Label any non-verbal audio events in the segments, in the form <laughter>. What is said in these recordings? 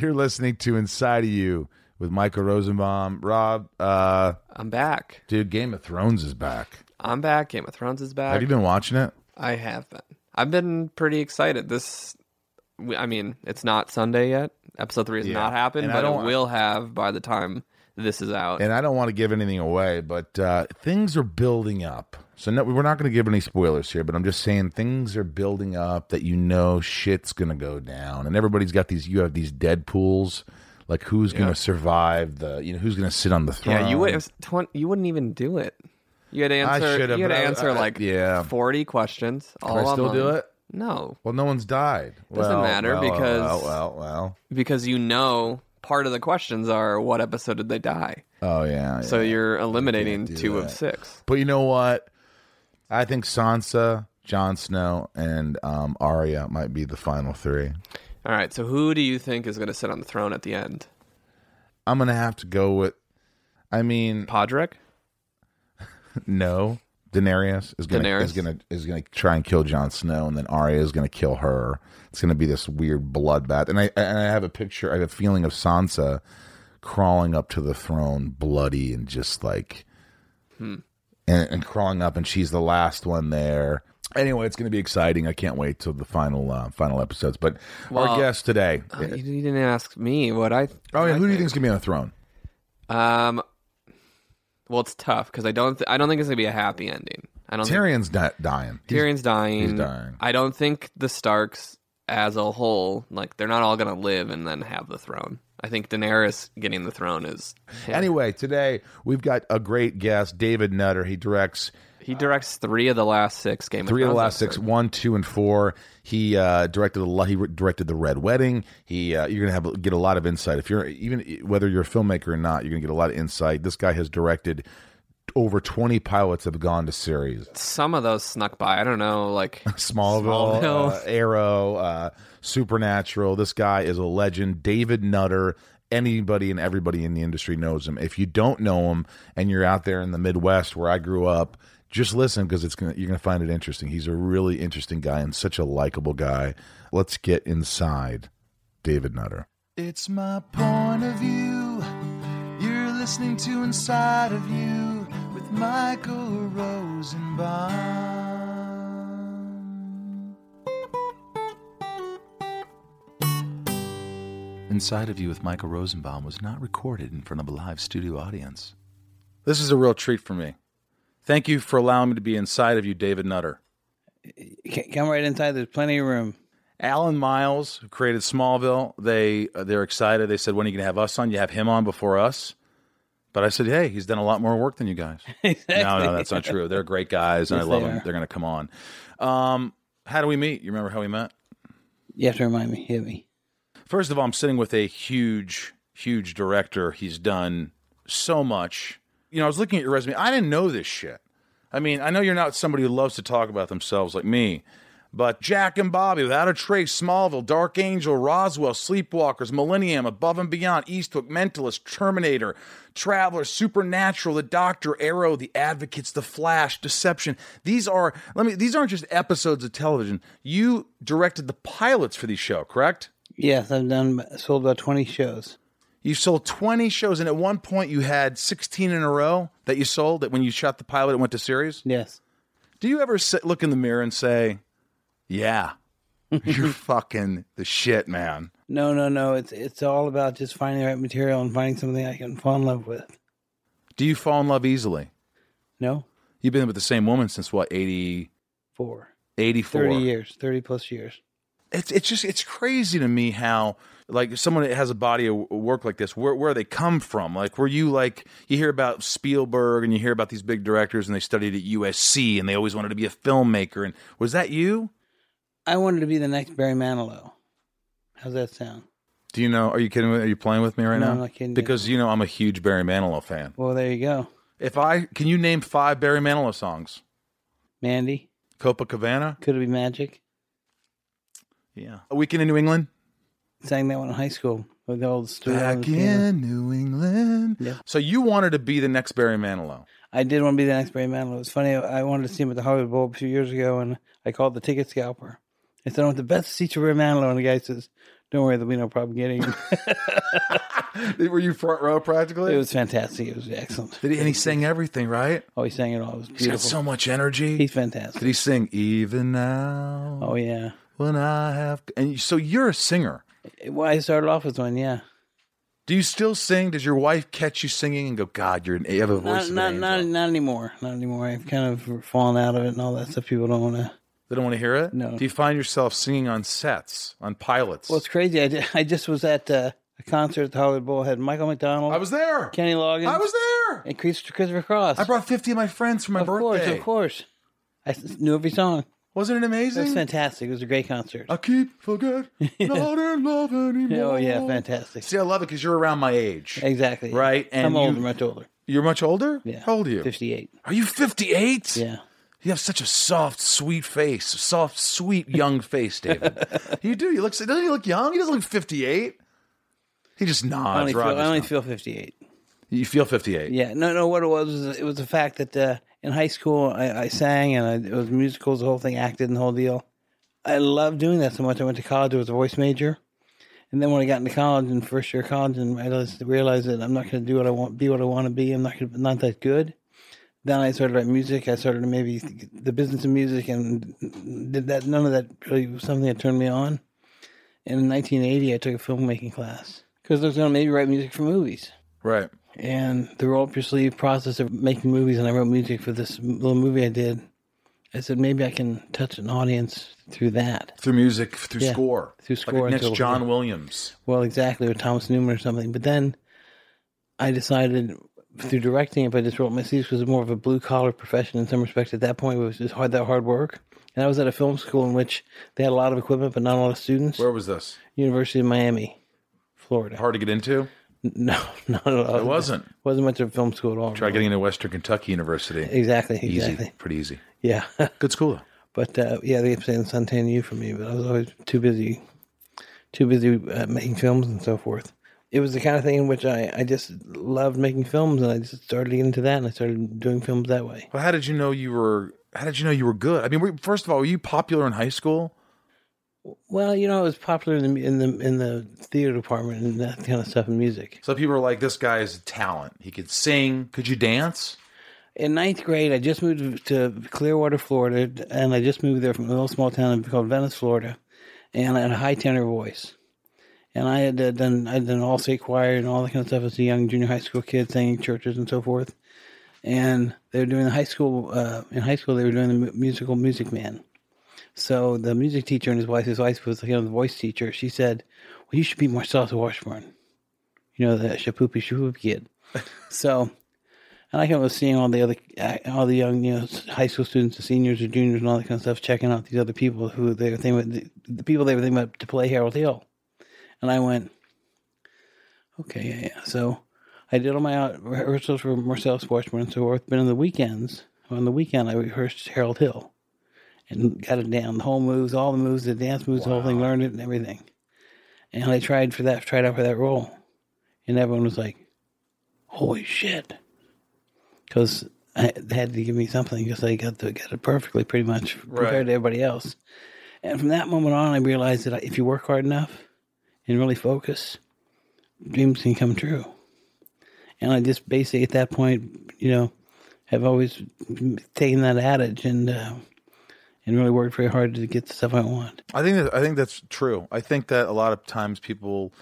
You're listening to Inside of You with Michael Rosenbaum. Rob, uh, I'm back. dude, Game of Thrones is back. I'm back. Game of Thrones is back. Have you been watching it? I have been. I've been pretty excited. This, I mean, it's not Sunday yet. Episode three has Yeah. not happened, And but it will have by the time this is out. And I don't want to give anything away, but uh, things are building up. So no, we're not going to give any spoilers here, but I'm just saying things are building up that you know shit's going to go down, and everybody's got these. You have these Deadpool's, like who's going to survive the, you know, who's going to sit on the throne. yeah, you would. It was 20, you wouldn't even do it. You had to answer. You had to but I- answer I- like yeah. forty questions. All Can I still online. do it? No, Well, no one's died. Doesn't Well, matter well, because- well, well, well. because you know part of the questions are what episode did they die. Oh yeah. So yeah. you're eliminating two of six. But you know what? I think Sansa, Jon Snow, and um, Arya might be the final three. All right. So who do you think is going to sit on the throne at the end? I'm gonna have to go with. I mean, Podrick. <laughs> no. Daenerys is gonna Daenerys. is gonna is gonna try and kill Jon Snow, and then Arya is gonna kill her. It's gonna be this weird bloodbath, and I and I have a picture. I have a feeling of Sansa crawling up to the throne, bloody and just like, Hmm. and, and crawling up, and she's the last one there. Anyway, it's going to be exciting. I can't wait till the final uh, final episodes. But our Well, guest today. Uh, you didn't ask me what I. oh yeah, I who do you think. think's going to be on the throne? Um. Well, it's tough because I don't. Th- I don't think it's gonna be a happy ending. I don't. Tyrion's di- dying. think Tyrion's dying. he's dying. I don't think the Starks, as a whole, like they're not all gonna live and then have the throne. I think Daenerys getting the throne is. Anyway, today we've got a great guest, David Nutter. He directs He directs three of the last six Game three of of the last six, one, and four. He uh, directed a lot. He directed the Red Wedding. He uh, you're gonna have get a lot of insight if you're even whether you're a filmmaker or not. You're gonna get a lot of insight. This guy has directed over 20 pilots have gone to series. Some of those snuck by. I don't know, like <laughs> Smallville, Smallville. Uh, Arrow, uh, Supernatural. This guy is a legend. David Nutter. Anybody and everybody in the industry knows him. If you don't know him and you're out there in the Midwest where I grew up, just listen because it's gonna you're gonna find it interesting. He's a really interesting guy and such a likable guy. Let's get inside David Nutter. It's my point of view. You're listening to Inside of You with Michael Rosenbaum. Inside of You with Michael Rosenbaum was not recorded in front of a live studio audience. This is a real treat for me. Thank you for allowing me to be inside of you, David Nutter. Come right inside. There's plenty of room. Al and Miles, who created Smallville, they uh, they're excited. They said, "When are you going to have us on? You have him on before us." But I said, "Hey, he's done a lot more work than you guys." <laughs> No, no, that's not true. They're great guys, and Yes, I love they them. are. They're going to come on. Um, how do we meet? You remember how we met? You have to remind me. Hit me. First of all, I'm sitting with a huge, huge director. He's done so much. You know, I was looking at your resume. I didn't know this shit. I mean, I know you're not somebody who loves to talk about themselves like me, but Jack and Bobby, Without a Trace, Smallville, Dark Angel, Roswell, Sleepwalkers, Millennium, Above and Beyond, Eastwick, Mentalist, Terminator, Traveler, Supernatural, The Doctor, Arrow, The Advocates, The Flash, Deception. These are let me. These aren't just episodes of television. You directed the pilots for these show, correct? Yes, I've done sold about 20 shows. You sold 20 shows, and at one point you had 16 in a row that you sold. That when you shot the pilot, it went to series. Yes. Do you ever sit, look in the mirror and say, "Yeah, you're fucking the shit, man"? No, no, no. It's it's all about just finding the right material and finding something I can fall in love with. Do you fall in love easily? No, You've been with the same woman since what 80, four. 84? 30 years, 30 plus years. It's it's just it's crazy to me how like someone that has a body of work like this, where where they come from. Like, were you like you hear about Spielberg and you hear about these big directors and they studied at USC and they always wanted to be a filmmaker. And was that you? I wanted to be the next Barry Manilow. How's that sound? Do you know? Are you kidding? me? Are you playing with me right No, now? I'm not kidding. Because you know I'm a huge Barry Manilow fan. Well, there you go. If I can, you name five Barry Manilow songs. Mandy, Copacabana. could it be magic? Yeah. A weekend in New England. Sang that one in high school with the old story. Back in New England. Yeah. So you wanted to be the next Barry Manilow. I did want to be the next Barry Manilow. It's funny. I wanted to see him at the Hollywood Bowl a few years ago, and I called the ticket scalper. I said, I want the best seat for Barry Manilow. And the guy says, Don't worry, there'll be no problem getting him. <laughs> Were you front row practically? it was fantastic. It was excellent. Did he, and he sang everything, right? Oh, he sang it all. It was He's got so much energy. He's fantastic. Did he sing even now? Oh yeah. When I have, and so you're a singer. Well, I started off as one. Yeah. Do you still sing? Does your wife catch you singing and go, "God, you're an, you have a voice Not not an not, angel"? not anymore. Not anymore. I've kind of fallen out of it and all that stuff. People don't want to. They don't want to hear it. No. Do you find yourself singing on sets, on pilots? Well, it's crazy. I, did, I just was at uh, a concert at the Hollywood Bowl. Had Michael McDonald, I was there. Kenny Loggins, I was there. and Chris- Christopher Cross. I brought 50 of my friends for my of course, birthday. of course. I knew every song. Wasn't it amazing? It was fantastic. It was a great concert. I keep forget <laughs> not in love anymore. Oh yeah, fantastic. See, I love it because you're around my age, Exactly. right? And I'm you, older, much older. You're much older. Yeah. How old are you? Fifty-eight. Are you 58? Yeah. You have such a soft, sweet face. Soft, sweet, young face, David. <laughs> you do. You look. Doesn't he look young? He doesn't look 58. He just I nods. only, feel, I only feel fifty-eight. You feel 58. Yeah. No, no. What it was, was it was the fact that uh, in high school I, I sang and I, it was musicals, the whole thing, acted, and the whole deal. I loved doing that so much. I went to college. I was a voice major, and then when I got into college in first year of college, and I realized, realized that I'm not going to do what I want, be what I want to be. I'm not gonna, not that good. Then I started writing music. I started maybe the business of music, and did that. None of that really was something that turned me on. And in 1980, I took a filmmaking class because I was going to maybe write music for movies Right. and the roll up your sleeve process of making movies and I wrote music for this little movie I did. I said maybe I can touch an audience through that. Through music, through Yeah. score, Through score a next John Williams. Well, exactly, with Thomas Newman or something. But then I decided through directing, if I just wrote my because was more of a blue collar profession in some respects at that point, it was just hard that hard work. And I was at a film school in which they had a lot of equipment, but not a lot of students. Where was this? University of Miami, Florida. Hard to get into. No, <laughs> not at all. It wasn't. wasn't much of a film school at all. Try getting into Western Kentucky University. Exactly, Easy, exactly. pretty easy. Yeah. <laughs> Good school. But uh, yeah, they kept saying Santana U for me, but I was always too busy, too busy uh, making films and so forth. It was the kind of thing in which I, I just loved making films, and I just started to into that, and I started doing films that way. Well, how did you know you were? How did you know you were good? I mean, were, first of all, were you popular in high school? Well, you know, I was popular in the in the in the theater department and that kind of stuff in music. So people were like, "This guy is a talent. He could sing. Could you dance?" In ninth grade, I just moved to Clearwater, Florida, and I just moved there from a little small town called Venice, Florida, and I had a high tenor voice. And I had uh, done I had done all state choir and all that kind of stuff as a young junior high school kid, singing churches and so forth. And they were doing the high school uh, in high school. They were doing the musical Music Man. So the music teacher and his wife, his wife was you know the voice teacher. She said, "Well, you should be Marcellus Washburn, you know the Shipoopi Shipoopi kid." <laughs> so and I was seeing all the other, uh, all the young, you know, high school students, the seniors or juniors, and all that kind of stuff, checking out these other people who they were thinking, about, the, the people they were thinking about to play Harold Hill, and I went, okay, yeah, yeah. So I did all my uh, rehearsals for Marcellus Washburn and so forth. But on the weekends, on the weekend, I rehearsed Harold Hill, and got it down, the whole moves, all the moves, the dance moves, the whole thing, learned it and everything. And I tried for that, tried out for that role, and everyone was like, "Holy shit!" because they had to give me something because I got to get it perfectly, pretty much compared Right. to everybody else. And from that moment on, I realized that if you work hard enough and really focus, dreams can come true. And I just basically at that point, you know, have always taken that adage and uh, and really worked very hard to get the stuff I want. I think that I think that's true. I think that a lot of times people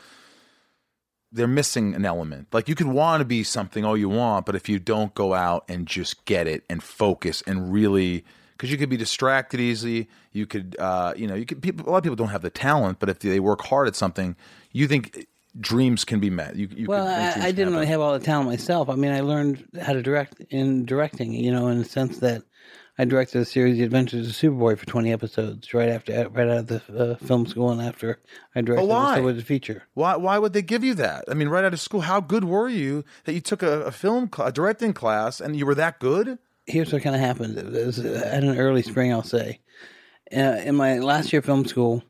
they're missing an element. Like you could want to be something all you want, but if you don't go out and just get it and focus and really because you could be distracted easily, you could uh, you know, you could people a lot of people don't have the talent, but if they work hard at something, you think dreams can be met. You, you Well, I, I didn't really have all the talent myself. I mean, I learned how to direct in directing, you know, in the sense that I directed a series, The Adventures of Superboy, for 20 episodes right after, right out of the uh, film school and after I directed why? the Silver feature. Why why would they give you that? I mean, right out of school, how good were you that you took a, a film cl- a directing class and you were that good? Here's what kind of happened. It was uh, at an early spring, I'll say. Uh, in my last year of film school,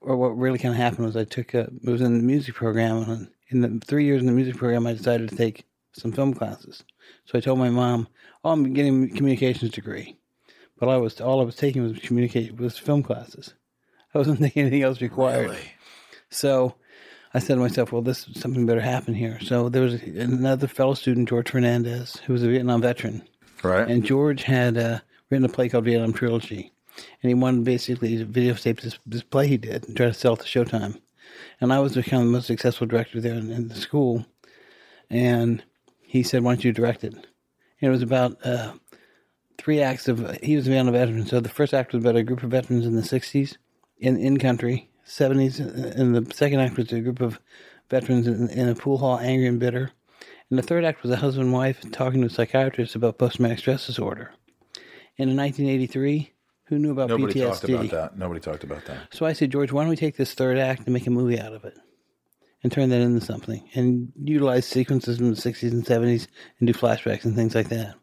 or what really kind of happened was I took a, it was in the music program, and in the three years in the music program, I decided to take some film classes. So I told my mom, "Oh, I'm getting a communications degree," but I was all I was taking was communicate was film classes. <laughs> I wasn't taking anything else required. So I said to myself, well, this something better happen here. So there was another fellow student, George Fernandez, who was a Vietnam veteran, Right. and George had uh, written a play called Vietnam Trilogy, and he wanted basically to videotape this, this play he did and try to sell it to Showtime. And I was of the most successful director there in, in the school, and he said, "Why don't you direct it?" And it was about uh, three acts of. He was a Vietnam veteran, so the first act was about a group of veterans in the '60s in in country, '70s, and the second act was a group of veterans in, in a pool hall, angry and bitter. And the third act was a husband and wife talking to a psychiatrist about post traumatic stress disorder. And in 1983, who knew about Nobody PTSD? talked about that. Nobody talked about that. So I said, George, why don't we take this third act and make a movie out of it and turn that into something and utilize sequences from the 60s and 70s and do flashbacks and things like that.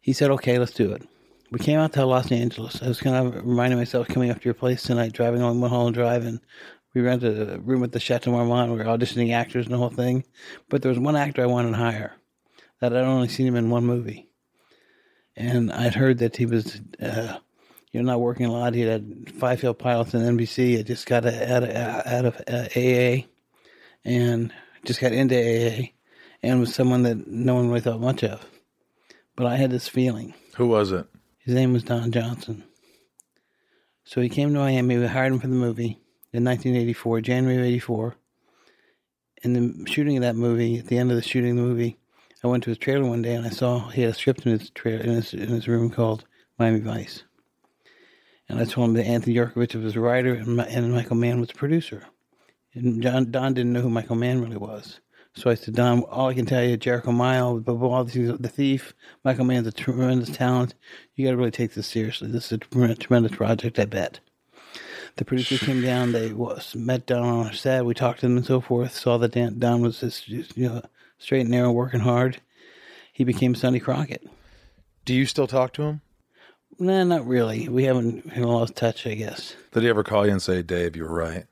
He said, okay, let's do it. We came out to Los Angeles. I was kind of reminding myself coming up to your place tonight, driving along Mulholland Drive, and we rented a room at the Chateau Marmont. We were auditioning actors and the whole thing. But there was one actor I wanted to hire that I'd only seen him in one movie. And I'd heard that he was uh, you're not working a lot. He had five failed pilots in NBC. He just got out of, out of uh, AA and just got into AA and was someone that no one really thought much of. But I had this feeling. Who was it? His name was Don Johnson. So he came to Miami. We hired him for the movie in 1984, January of 84. In the shooting of that movie, at the end of the shooting of the movie, I went to his trailer one day and I saw he had a script in his trailer in his, in his room called Miami Vice. And I told him that Anthony Yerkovich was a writer and, and Michael Mann was a producer. And John, Don didn't know who Michael Mann really was. So I said, Don, all I can tell you, Jericho Mile, blah, blah, blah, the the thief, Michael Mann's a tremendous talent. You got to really take this seriously. This is a tremendous project, I bet. The producer came down. They was, met Don on our set. We talked to them and so forth. Saw that Dan, Don was just, just, you know, straight and narrow, working hard. He became Sonny Crockett. Do you still talk to him? Nah, not really. We haven't lost touch, I guess. Did he ever call you and say, Dave, you were right?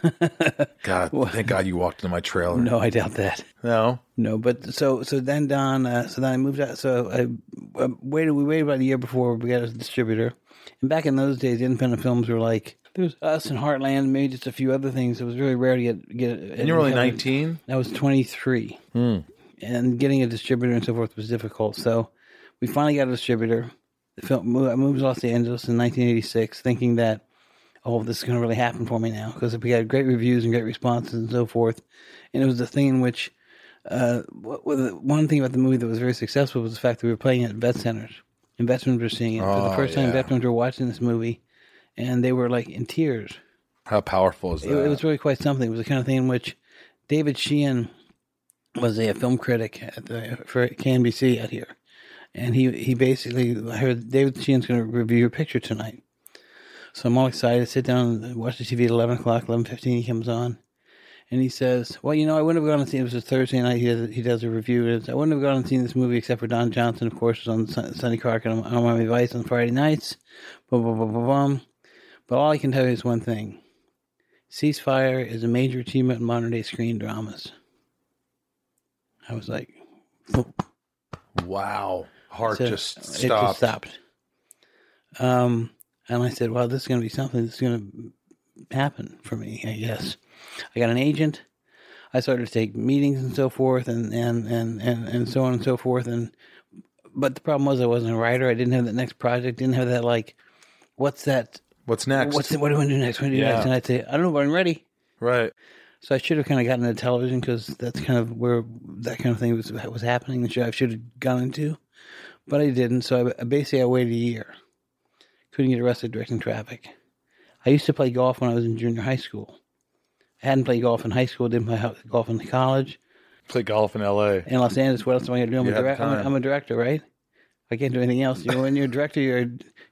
<laughs> God, thank God you walked into my trailer. No, I doubt that. No? No, but so so then Don, uh, so then I moved out. So I uh, waited. We waited about a year before we got a distributor. And back in those days, independent films were like there was us and Heartland, maybe just a few other things. It was really rare to get get. And you were only 19? I was twenty three, Hmm. and getting a distributor and so forth was difficult. So we finally got a distributor. The film moved, I moved to Los Angeles in 1986, thinking that oh, this is going to really happen for me now because we had great reviews and great responses and so forth. And it was the thing in which uh, one thing about the movie that was very successful was the fact that we were playing it at vet centers and veterans were seeing it for the Oh, first time. yeah. Veterans were watching this movie, and they were like in tears. How powerful is It, that? it was really quite something. It was the kind of thing in which David Sheehan was a film critic at the, for KNBC out here, and he he basically I heard David Sheehan's going to review your picture tonight. So I'm all excited. Sit down and watch the TV at 11 o'clock, 11.15 he comes on. And he says, well, you know, I wouldn't have gone and seen, it was a Thursday night, he does, he does a review. And I wouldn't have gone and seen this movie except for Don Johnson, of course, was on Sun- Sonny Crockett on, on Miami Vice on Friday nights. Blah, blah, blah, blah, blah. But all I can tell you is one thing. Ceasefire is a major achievement in modern day screen dramas. I was like, wow. Heart So just It stopped. just stopped. Um, and I said, "Well, this is going to be something that's going to happen for me, I guess." I got an agent. I started to take meetings and so forth, and and and and, and so on and so forth. And but the problem was, I wasn't a writer. I didn't have that next project. Didn't have that like, what's that? What's next? What's what do I want to do next? What do I do Yeah. next? And I'd say, I don't know, but I'm ready. right. So I should have kind of gotten into television because that's kind of where that kind of thing was was happening. That I should have gone into, but I didn't. So I basically I waited a year. Couldn't get arrested directing traffic. I used to play golf when I was in junior high school. I hadn't played golf in high school. Didn't play golf in college Play golf in L.A. in Los Angeles. What else am I going to do? I'm a, direct, I'm, a. I'm a director, right? I can't do anything else. You know, when you're a director, you're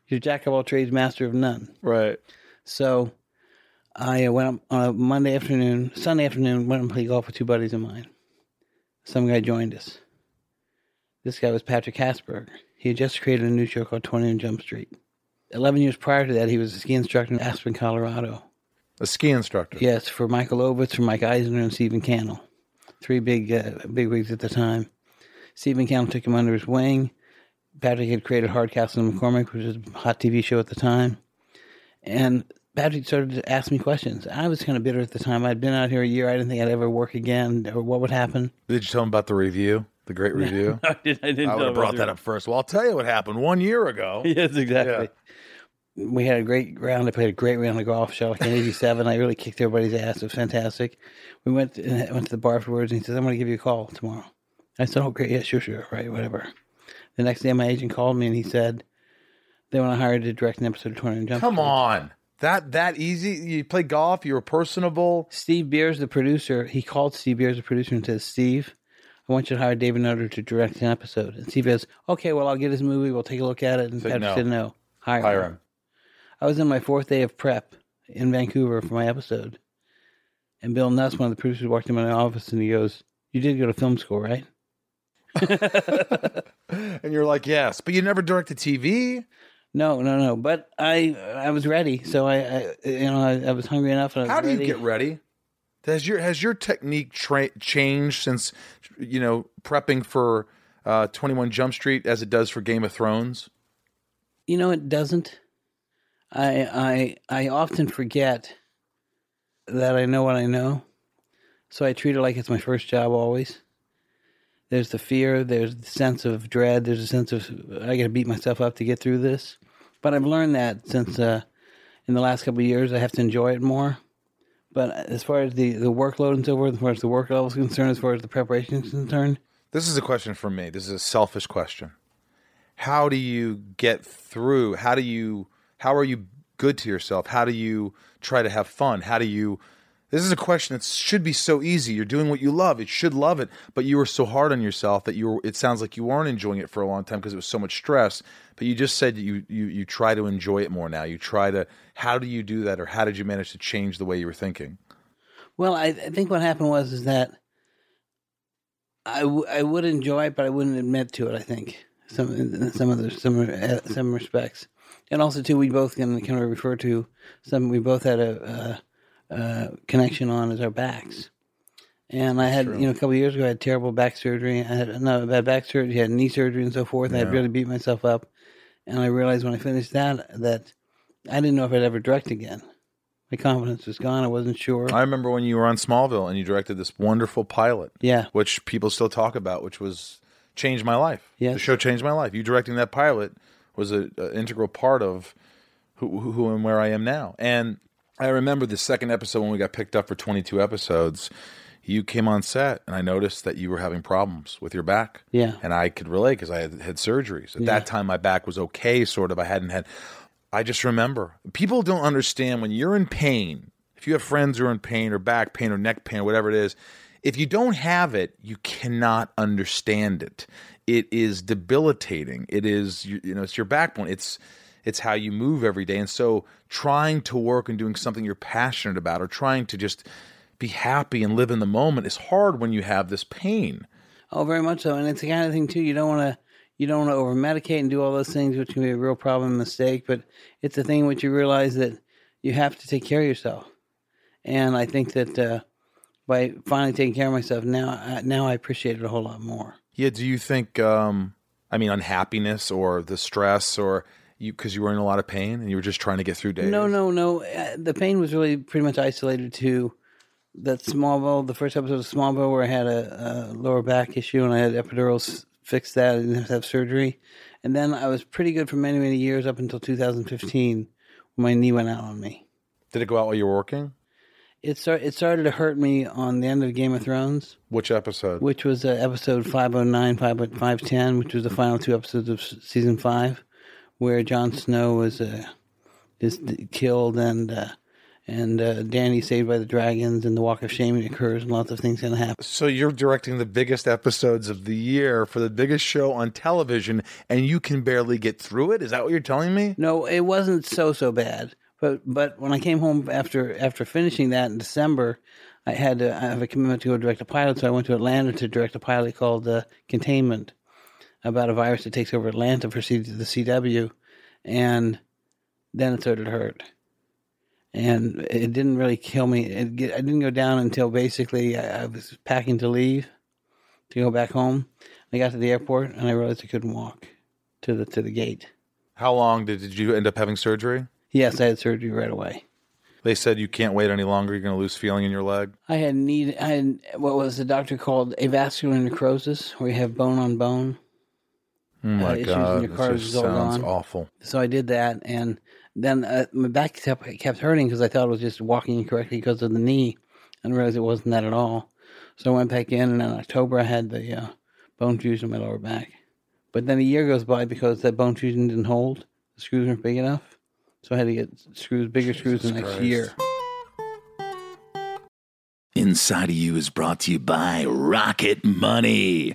you're jack of all trades, master of none. Right. So I uh, went up on a Monday afternoon, Sunday afternoon, went and played golf with two buddies of mine. Some guy joined us. This guy was Patrick Hasburgh. He had just created a new show called 20 and Jump Street. 11 years prior to that, he was a ski instructor in Aspen, Colorado. A ski instructor. Yes, for Michael Ovitz, for Mike Eisner, and Stephen Cannell. Three big, uh, big wigs at the time. Stephen Cannell took him under his wing. Patrick had created Hardcastle and McCormick, which was a hot TV show at the time. And Patrick started to ask me questions. I was kind of bitter at the time. I'd been out here a year. I didn't think I'd ever work again or what would happen. Did you tell him about the review, the great review? I, <laughs> did, I didn't I would have brought that up first. Well, I'll tell you what happened one year ago. <laughs> yes, exactly. We had a great round. I played a great round of golf. Shot like an 87. I really kicked everybody's ass. It was fantastic. We went to, went to the bar afterwards, and he says, "I'm going to give you a call tomorrow." I said, "Oh, great. Yeah, sure, sure. Right, whatever." The next day, my agent called me, and he said they want to hire you to direct an episode of 21 Jump Come Street. on. That that easy? You play golf, you were personable. Steve Beers, the producer, he called Steve Beers, the producer, and said, Steve, I want you to hire David Nutter to direct an episode. And Steve goes, okay, well, I'll get his movie. We'll take a look at it. And Said Patrick no. said, no, hire, Hire him. him. I was in my fourth day of prep in Vancouver for my episode. And Bill Nuss, one of the producers, walked in my office and he goes, you did go to film school, right? <laughs> And you're like, yes, but you never directed TV. No, no, no. But I I was ready. So I, I you know, I, I was hungry enough. And I was How do you get ready? Has your has your technique tra- changed since you know prepping for uh, Twenty One Jump Street as it does for Game of Thrones? You know, it doesn't. I I I often forget that I know what I know, so I treat it like it's my first job always. There's the fear, there's the sense of dread, there's a sense of I got to beat myself up to get through this. But I've learned that since uh, in the last couple of years, I have to enjoy it more. But as far as the, the workload and so forth, as far as the work level is concerned, as far as the preparation is concerned, This is a question for me. This is a selfish question. How do you get through? How do you how are you good to yourself? How do you try to have fun? How do you This is a question that should be so easy. You're doing what you love. It should love it, but you were so hard on yourself that you were it sounds like you weren't enjoying it for a long time because it was so much stress. But you just said you you you try to enjoy it more now. You try to how do you do that or how did you manage to change the way you were thinking? Well, I, I think what happened was is that I, w- I would enjoy it, but I wouldn't admit to it. I think some some of the some uh, some respects, and also too, we both can kind of refer to some. We both had a, a, a connection on as our backs, and I had you know a couple of years ago I had terrible back surgery. I had no bad back surgery, had knee surgery and so forth. I had really beat myself up, and I realized when I finished that that I didn't know if I'd ever direct again. My confidence was gone. I wasn't sure. I remember when you were on Smallville and you directed this wonderful pilot. yeah. which people still talk about, which was changed my life. Yes. The show changed my life. You directing that pilot was an integral part of who, who and where I am now. And I remember the second episode when we got picked up for 22 episodes. You came on set, and I noticed that you were having problems with your back. Yeah. and I could relate because I had had surgeries. At that time, my back was okay, sort of. I hadn't had. I just remember people don't understand when you're in pain. If you have friends who are in pain or back pain or neck pain or whatever it is, if you don't have it, you cannot understand it. It is debilitating. It is you you know it's your backbone. It's it's how you move every day. And so trying to work and doing something you're passionate about or trying to just be happy and live in the moment is hard when you have this pain. Oh, very much so. And it's the kind of thing too. You don't want to you don't want to over medicate and do all those things, which can be a real problem and mistake. But it's a thing which you realize that you have to take care of yourself. And I think that uh, by finally taking care of myself now, I, now I appreciate it a whole lot more. Yeah. Do you think, um, I mean, unhappiness or the stress or you, because you were in a lot of pain and you were just trying to get through days? No, no, no. Uh, the pain was really pretty much isolated to that Smallville, the first episode of Smallville, where I had a, a lower back issue and I had epidurals fix that. I didn't have to have surgery. And then I was pretty good for many, many years up until 2015 when my knee went out on me. Did it go out while you were working? It, start, it started to hurt me on the end of Game of Thrones, Which episode? which was uh, episode 509, 5, 510, which was the final two episodes of season five, where Jon Snow was uh, is killed and uh, and uh, Dany saved by the dragons, and the Walk of Shame occurs, and lots of things can happen. So you're directing the biggest episodes of the year for the biggest show on television, and you can barely get through it. Is that what you're telling me? No, it wasn't so so bad. But but when I came home after after finishing that in December, I had to I have a commitment to go direct a pilot. So I went to Atlanta to direct a pilot called uh, Containment, about a virus that takes over Atlanta for C- to the CW, and then it started to hurt. And it didn't really kill me. It, get- I didn't go down until basically I, I was packing to leave to go back home. I got to the airport and I realized I couldn't walk to the to the gate. How long did, did you end up having surgery? Yes, I had surgery right away. They said you can't wait any longer. You're going to lose feeling in your leg. I had need. I had what was the doctor called avascular necrosis, where you have bone on bone. Oh my issues in god, your it cartilage just is all sounds gone. awful. So I did that, and then uh, my back kept, kept hurting because I thought it was just walking incorrectly because of the knee, and realized it wasn't that at all. So I went back in, and in October I had the uh, bone fusion in my lower back. But then a year goes by because that bone fusion didn't hold. The screws weren't big enough, so I had to get screws, bigger screws the next Christ. year. Inside of You is brought to you by Rocket Money.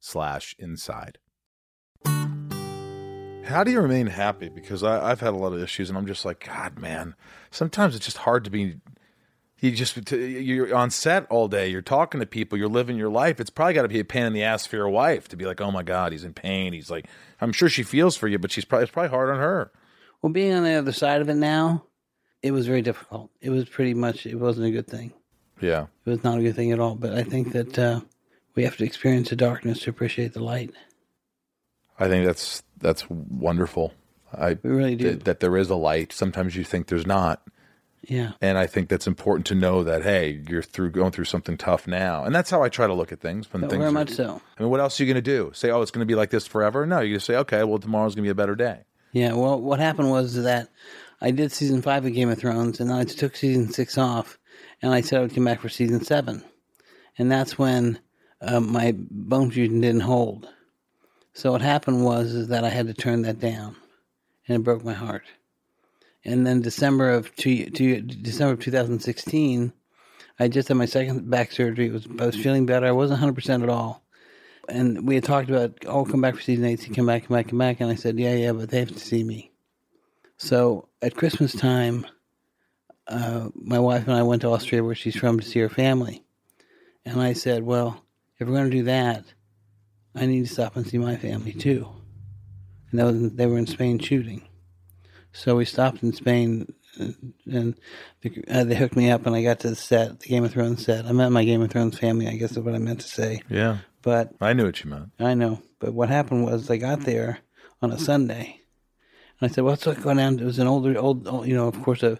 slash inside. How do you remain happy? Because I, I've had a lot of issues, and I'm just like, God, man. Sometimes it's just hard to be. You just you're on set all day. You're talking to people. You're living your life. It's probably got to be a pain in the ass for your wife to be like, oh my God, he's in pain. He's like, I'm sure she feels for you, but she's probably it's probably hard on her. Well, being on the other side of it now, it was very difficult. It was pretty much, it wasn't a good thing. Yeah. It was not a good thing at all. But I think that uh, we have to experience the darkness to appreciate the light. I think that's that's wonderful. I We really do. that, that there is a light. Sometimes you think there's not, Yeah. And I think that's important to know that hey, you're through going through something tough now, and that's how I try to look at things. When Oh, things very are- much so. I mean, what else are you going to do? Say, oh, it's going to be like this forever? No, you just say, okay, well, tomorrow's going to be a better day. Yeah, well, what happened was that I did season five of Game of Thrones, and then I took season six off, and I said I would come back for season seven, and that's when um, my bone fusion didn't hold. So what happened was is that I had to turn that down, and it broke my heart. And then December of two, two, December of 2016, I just had my second back surgery. Was I was feeling better. I wasn't 100 percent at all and we had talked about, oh, come back for season eight, come back, come back, come back. And I said, yeah, yeah, but they have to see me. So at Christmas time, uh, my wife and I went to Australia, where she's from, to see her family. And I said, well, if we're going to do that, I need to stop and see my family too. And was, they were in Spain shooting. So we stopped in Spain, uh, and uh, they hooked me up, and I got to the set, the Game of Thrones set. I met my Game of Thrones family, I guess is what I meant to say. Yeah, But I knew what you meant. I know, but what happened was I got there on a Sunday, and I said, "Well, let's go down." It was an older, old, old you know, of course, a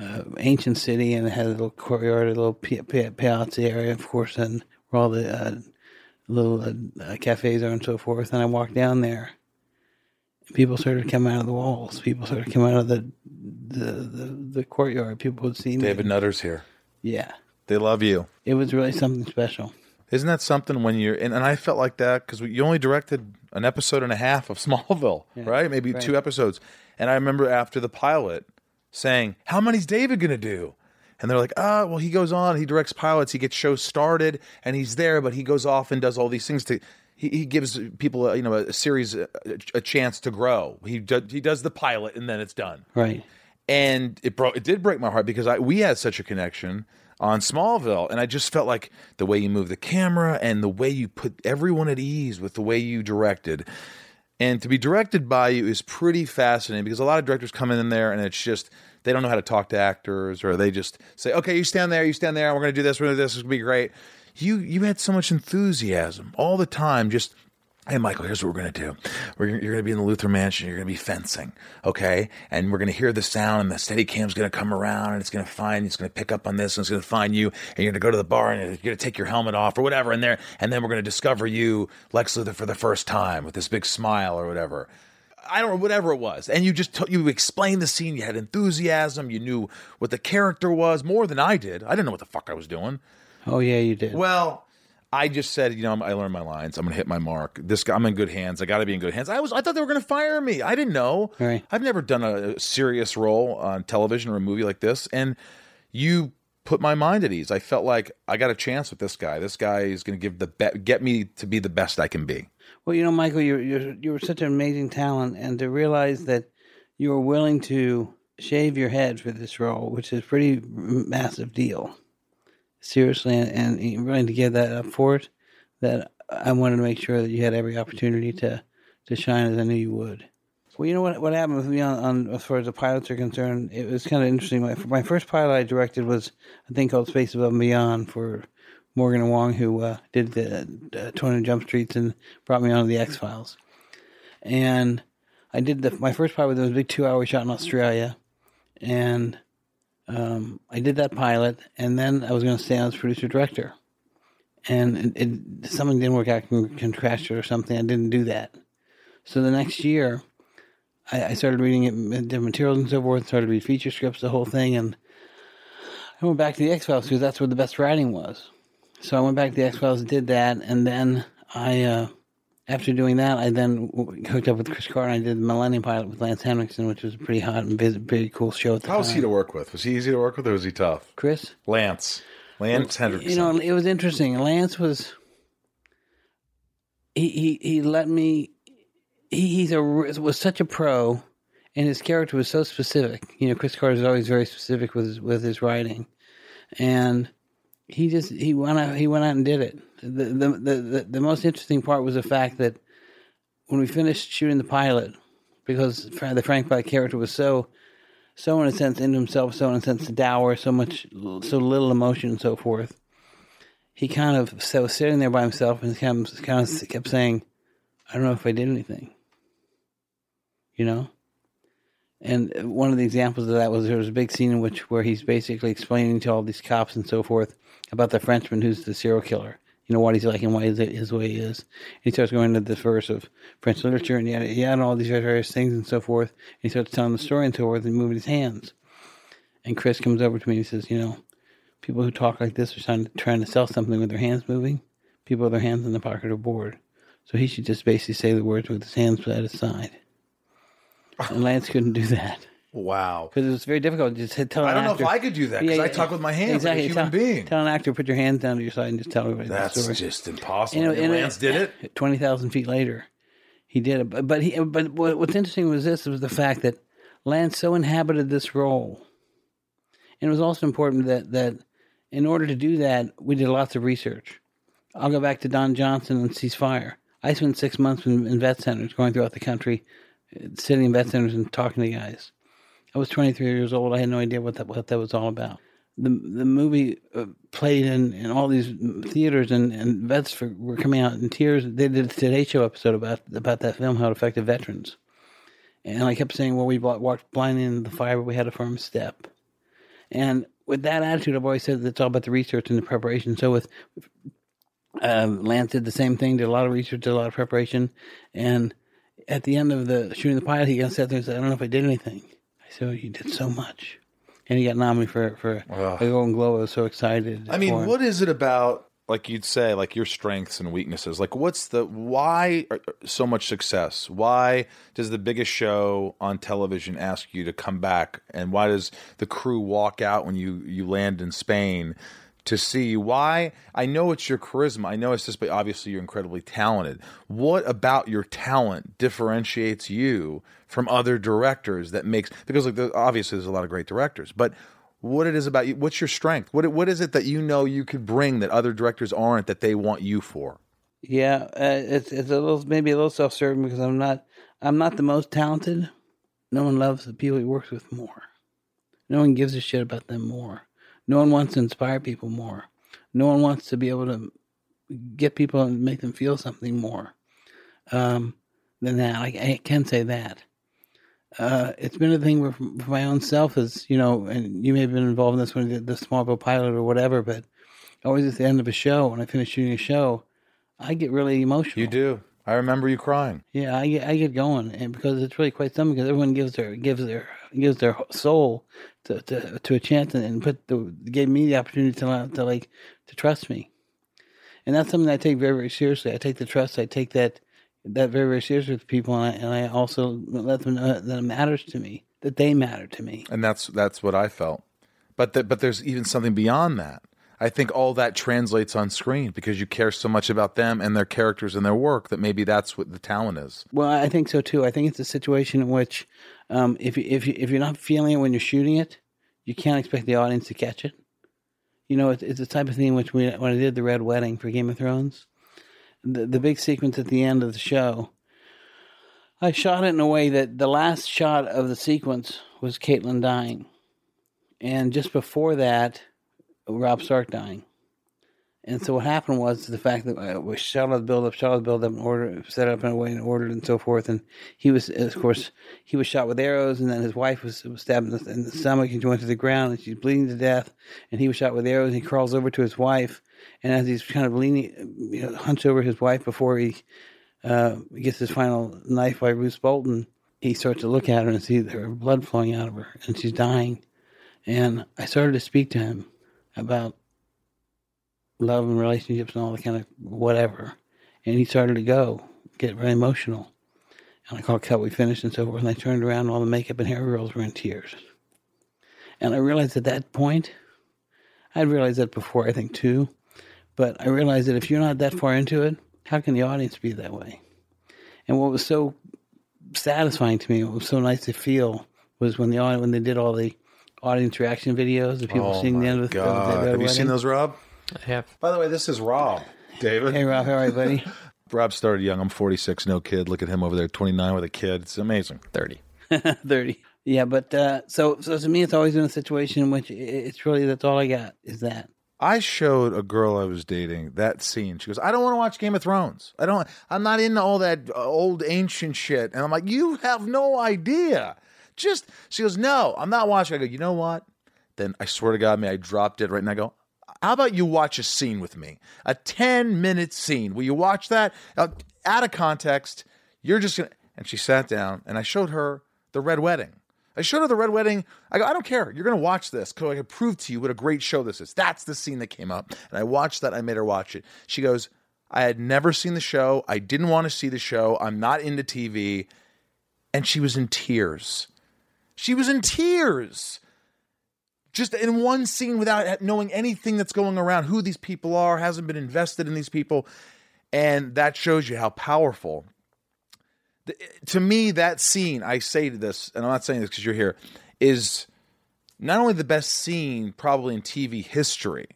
uh, ancient city, and it had a little courtyard, a little pi- piazza area, of course, and where all the uh, little uh, uh, cafes are and so forth. And I walked down there. People started coming out of the walls. People started coming out of the the, the, the courtyard. People would see me. David Nutter's here. Yeah, They love you. it was really something special. Isn't that something when you're, and, and I felt like that because you only directed an episode and a half of <laughs> Smallville, right? Maybe right. two episodes. And I remember after the pilot saying, How many's David going to do? And they're like, ah, well, he goes on, he directs pilots, he gets shows started, and he's there, but he goes off and does all these things to. He, he gives people, a, you know, a series a, a chance to grow. He do, he does the pilot, and then it's done Right. and it broke it did break my heart because I we had such a connection on Smallville and I just felt like the way you move the camera and the way you put everyone at ease with the way you directed and to be directed by you is pretty fascinating because a lot of directors come in there and it's just they don't know how to talk to actors or they just say okay you stand there you stand there we're going to do this we're going to do this it's going to be great you you had so much enthusiasm all the time just Hey, Michael, here's what we're going to do. We're, you're going to be in the Luthor Mansion. You're going to be fencing, okay? And we're going to hear the sound, and the steady cam's going to come around, and it's going to find, it's going to pick up on this, and it's going to find you, and you're going to go to the bar, and you're going to take your helmet off or whatever, and there, and then we're going to discover you, Lex Luthor, for the first time with this big smile or whatever. I don't know, whatever it was. And you just t- you explained the scene. You had enthusiasm. You knew what the character was more than I did. I didn't know what the fuck I was doing. Oh yeah, you did. Well, I just said, you know, I'm- I learned my lines. I'm going to hit my mark. This guy, I'm in good hands. I got to be in good hands. I was, I thought they were going to fire me. I didn't know. Right. I've never done a serious role on television or a movie like this, and you put my mind at ease. I felt like I got a chance with this guy. This guy is going to give the be- get me to be the best I can be. Well, you know, Michael, you're, you're you were such an amazing talent, and to realize that you were willing to shave your head for this role, which is a pretty massive deal, seriously, and, and you're willing to give that up for it, that I wanted to make sure that you had every opportunity to to shine as I knew you would. Well, you know what what happened with me on, on as far as the pilots are concerned, it was kind of interesting. My, my first pilot I directed was a thing called Space Above and Beyond for Morgan Wong, who uh, did the uh, 20 Jump Streets and brought me onto the X Files. And I did the my first pilot was a big two hour shot in Australia, and um, I did that pilot, and then I was going to stay on as producer director, and it, it, something didn't work out con- contractual or something. I didn't do that. So the next year, I, I started reading it, the materials and so forth. Started to read feature scripts, the whole thing, and I went back to the X Files because that's where the best writing was. So I went back to the X Files, did that, and then I, uh, after doing that, I then hooked up with Chris Carter. and I did the Millennium Pilot with Lance Henriksen, which was a pretty hot and busy, pretty cool show at the How was he to work with? Was he easy to work with, or was he tough? Chris? Lance, Lance Henriksen. You know, it was interesting. Lance was he he, he let me. He, he's a was such a pro, and his character was so specific. You know, Chris Carter is always very specific with his, with his writing, and he just he went out he went out and did it. The, the the the the most interesting part was the fact that when we finished shooting the pilot, because the Frank Black character was so so in a sense into himself, so in a sense dour, so much so little emotion and so forth. He kind of so was sitting there by himself and kind of, kind of kept saying, "I don't know if I did anything," you know. And one of the examples of that was there was a big scene in which where he's basically explaining to all these cops and so forth about the Frenchman who's the serial killer. You know what he's like and why he's his way he is. And he starts going into the verse of French literature and yada and all these various things and so forth. And he starts telling the story and so forth and moving his hands. And Chris comes over to me and he says, you know, people who talk like this are trying to, trying to sell something with their hands moving. People with their hands in the pocket are bored. So he should just basically say the words with his hands at his side. And Lance couldn't do that Wow. because it was very difficult to just tell. I don't know actor, if I could do that because Yeah, I talk with my hands like a human tell, being. Tell an actor put your hands down to your side and just tell everybody That's just impossible. You know, And and Lance did it. <laughs> Twenty thousand feet later, he did it. But, but he. But what's interesting was this: was the fact that Lance so inhabited this role, and it was also important that that in order to do that, we did lots of research. I'll go back to Don Johnson and Ceasefire. I spent six months in, in vet centers, going throughout the country, uh, sitting in vet centers and talking to guys. I was 23 years old. I had no idea what that what that was all about. The the movie uh, played in, in all these theaters, and, and vets for, were coming out in tears. They did a Today Show episode about about that film, how it affected veterans. And I kept saying, "Well, we walked blindly into the fire, but we had a firm step." And with that attitude, I've always said that it's all about the research and the preparation. So with um, Lance did the same thing, did a lot of research, did a lot of preparation, and at the end of the shooting the pilot, he got sat there and said, "I don't know if I did anything." I said, oh, "You did so much," and he got nominated for for a Golden Globe. I was so excited. I mean, for him. what is it about, like you'd say, like your strengths and weaknesses? Like, what's the why are- so much success? Why does the biggest show on television ask you to come back, and why does the crew walk out when you you land in Spain? To see why I know it's your charisma. I know it's just, but obviously you're incredibly talented. What about your talent differentiates you from other directors that makes because like obviously there's a lot of great directors, but what it is about you. What's your strength? What what is it that you know you could bring that other directors aren't that they want you for? Yeah, uh, it's it's a little maybe a little self serving because I'm not I'm not the most talented. No one loves the people he works with more. No one gives a shit about them more. No one wants to inspire people more. No one wants to be able to get people and make them feel something more um, than that. I, I can say that. Uh, it's been a thing where, for my own self, is you know, and you may have been involved in this when the Smallville pilot or whatever, but always at the end of a show, when I finish shooting a show, I get really emotional. You do. I remember you crying. Yeah, I get I get going, and because it's really quite something. Because everyone gives their gives their gives their soul to to, to a chance, and, and put the gave me the opportunity to to like to trust me, and that's something I take very very seriously. I take the trust. I take that that very very seriously with people, and I, and I also let them know that it matters to me, that they matter to me. And that's that's what I felt. But the, but there's even something beyond that. I think all that translates on screen because you care so much about them and their characters and their work that maybe that's what the talent is. Well, I think so too. I think it's a situation in which, um, if you, if you, if you're not feeling it when you're shooting it, you can't expect the audience to catch it. You know, it's, it's the type of thing which we, when I did the Red Wedding for Game of Thrones, the the big sequence at the end of the show, I shot it in a way that the last shot of the sequence was Catelyn dying, and just before that, Robb Stark dying. And so what happened was the fact that uh, we shot out the build up, shot out the build up, and order set up in a way and ordered and so forth. And he was, of course, he was shot with arrows, and then his wife was, was stabbed in the, in the stomach and she went to the ground and she's bleeding to death. And he was shot with arrows. and He crawls over to his wife, and as he's kind of leaning, you know, hunched over his wife before he uh, gets his final knife by Roose Bolton, he starts to look at her and see her blood flowing out of her, and she's dying. And I started to speak to him about love and relationships and all that kind of whatever. And he started to go, get very emotional. And I called cut, we finished and so forth. And I turned around, and all the makeup and hair girls were in tears. And I realized at that point, I'd realized that before, I think, too. But I realized that if you're not that far into it, how can the audience be that way? And what was so satisfying to me, what was so nice to feel, was when the when they did all the audience reaction videos of people seeing the end of the, of the Red Oh Have you seen those, Rob? I have By the way, this is Rob. David. Hey, Rob, how are you, buddy? <laughs> Rob started young. I'm 46, no kid. Look at him over there, 29 with a kid. It's amazing. 30. <laughs> 30. Yeah, but uh, so so to me, it's always been a situation in which it's really that's all I got is that. I showed a girl I was dating that scene. She goes, "I don't want to watch Game of Thrones. I don't. I'm not into all that uh, old ancient shit." And I'm like, "You have no idea. Just she goes, no, I'm not watching. I go, you know what? Then I swear to God, may I dropped it right and I go, how about you watch a scene with me? A 10 minute scene. Will you watch that? Uh, out of context, you're just gonna. And she sat down and I showed her the Red Wedding. I showed her the Red Wedding. I go, I don't care. You're going to watch this because I can prove to you what a great show this is. That's the scene that came up. And I watched that. I made her watch it. She goes, I had never seen the show. I didn't want to see the show. I'm not into TV. And she was in tears. She was in tears. Just in one scene without knowing anything that's going around, who these people are, hasn't been invested in these people. And that shows you how powerful to me, that scene, I say to this, and I'm not saying this because you're here, is not only the best scene probably in TV history.